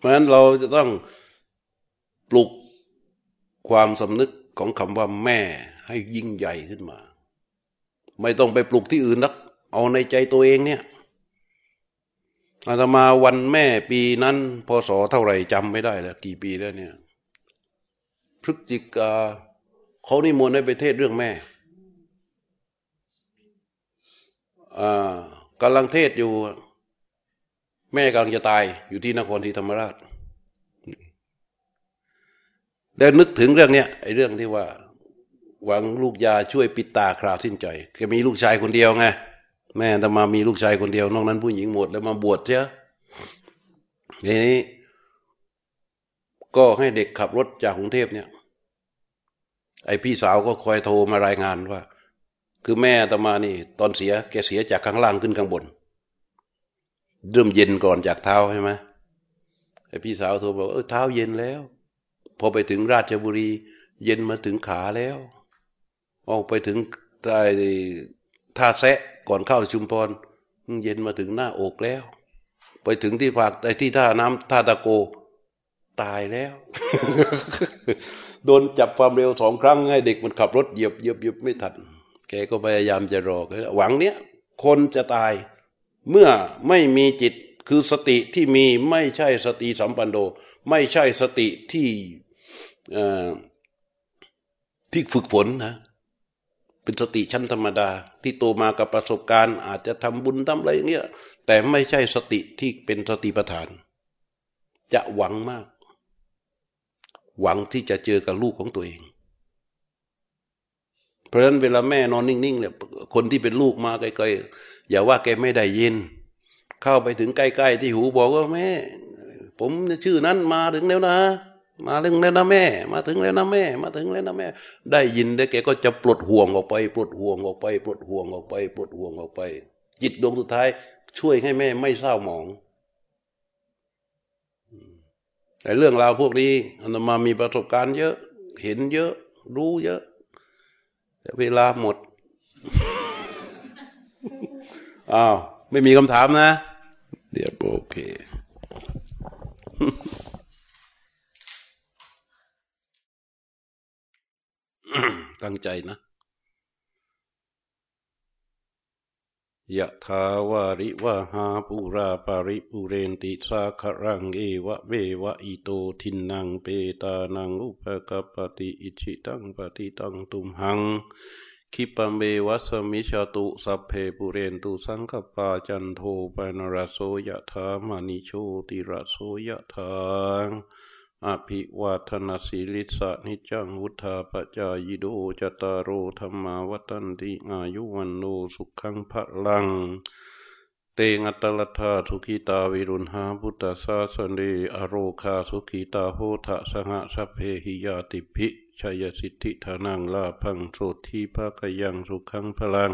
เพราะฉะนั้นเราจะต้องปลุกความสำนึกของคำว่าแม่ให้ยิ่งใหญ่ขึ้นมา ไม่ต้องไปปลุกที่อื่นนัก เอาในใจตัวเองเนี่ยอาตมาวันแม่ปีนั้นพศเท่าไหร่จำไม่ได้แล้ว กี่ปีแล้วเนี่ย พฤศจิกาเขานิมนต์ให้ไปเทศเรื่องแม่อ่ากำลังเทศอยู่ แม่กำลังจะตายอยู่ที่นครศรีธรรมราชแล้นึกถึงเรื่องเนี้ยไอ้เรื่องที่ว่า หวังลูกยาช่วยปิดตาคราวสิ้นใจแกมีลูกชายคนเดียวไงแม่แต่มามีลูกชายคนเดียวนอกนั้นผู้หญิงหมดแล้วมาบวชเชียทีนี้ ก็ให้เด็กขับรถจากกรุงเทพเนี่ย ไอพี่สาวก็คอยโทรมารายงานว่า คือแม่ตมานี่ ตอนเสียแกเสียจากข้างล่างขึ้นข้างบน เริ่มเย็นก่อนจากเท้าใช่ไหมไอพี่สาวโทรบอกเออเท้าเย็นแล้ว พอไปถึงราชบุรี เย็นมาถึงขาแล้วออกไปถึงใต้ท่าแซะก่อนเข้าชุมพรเย็นมาถึงหน้าอกแล้ว ไปถึงที่ภาคแต่ที่ท่าน้ำท่าตะโก ตายแล้ว โดนจับความเร็วสองครั้งให้เด็กมันขับรถเหยียบเหยียบเหยียบไม่ทัน แกก็พยายามจะรอหวังเนี้ยคนจะตาย เมื่อไม่มีจิตคือสติที่มีไม่ใช่สติสัมปันโด ไม่ใช่สติที่ที่ฝึกฝนนะเป็นสติชั้นธรรมดา ที่โตมากับประสบการณ์ อาจจะทำบุญทำอะไรอย่างเงี้ยแต่ไม่ใช่สติที่เป็นสติปัฏฐาน จะหวังมาก หวังที่จะเจอกับลูกของตัวเอง เพราะฉะนั้นเวลาแม่นอนนิ่งๆเนี่ยคนที่เป็นลูกมาไกลๆ อย่าว่าแกไม่ได้ยิน เข้าไปถึงใกล้ๆที่หูบอกว่าแม่ ผมชื่อนั้นมาถึงแล้วนะ มาถึงแล้วนะแม่ มาถึงแล้วนะแม่ มาถึงแล้วนะแม่ ได้ยินได้วแกก็จะปลดห่วงออกไป ปลดห่วงออกไป ปลดห่วงออกไป ปลดห่วงออกไป จิตดวงสุดท้าย ช่วยให้แม่ไม่เศร้าหมองแต่เรื่องราวพวกนี้อันมามีประสบการณ์เยอะ เห็นเยอะ รู้เยอะแต่เวลาหมด อ้าวไม่มีคำถามนะ เดี๋ยวโอเคตั้งใจนะยะทาวาริวะหาปุราปาริปุเรนติสาครังเอเอวะเมวะอิโตทินนังเปตานังอุปะกัปปะติอิจฉิตังปัตถิตังตุมหัง ขิปปะเมวะ สะมิชฌะตุสัพเพปูเรนตุสังกัปปาจันโทปัณณะระโสยะถามะณิโชติระโสยะถา อะภิวาทะนะสีลิสสะนิจจังวุฑฒาปะจายิโน จัตตาโร ธัมมาวัฑฒันติอายุวัณโณ สุขัง พะลัง เตงัตลธาทุกิตาวิรุณหาพุทธาสาสเนอโรคาสุขีตาโหทะสหสัพเพหิยาติภิ ชัยสิทธิธานังลาพังโสทีภาคยังสุขังพลัง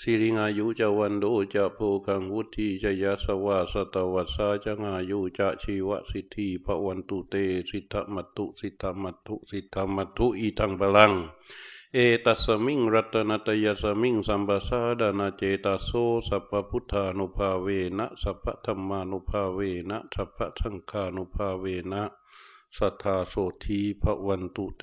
สิริงายุจะวันโดจะโพคังวุธีจะยาสวาสตวัสสาจะงายุจะชีวสิทธิพระวันตุเต สิทธมัตุสิทธมัตุสิทธมัตุอีทังพลัง เอตัสมิงรัตนตยสมิงสัมปสาดานาเจตาโซสัพพุทธานุภาเวนะสัพพธรรมานุภาเวนะสัพพสังฆานุภาเวนะ สัทธาโสทีพระวันตุเต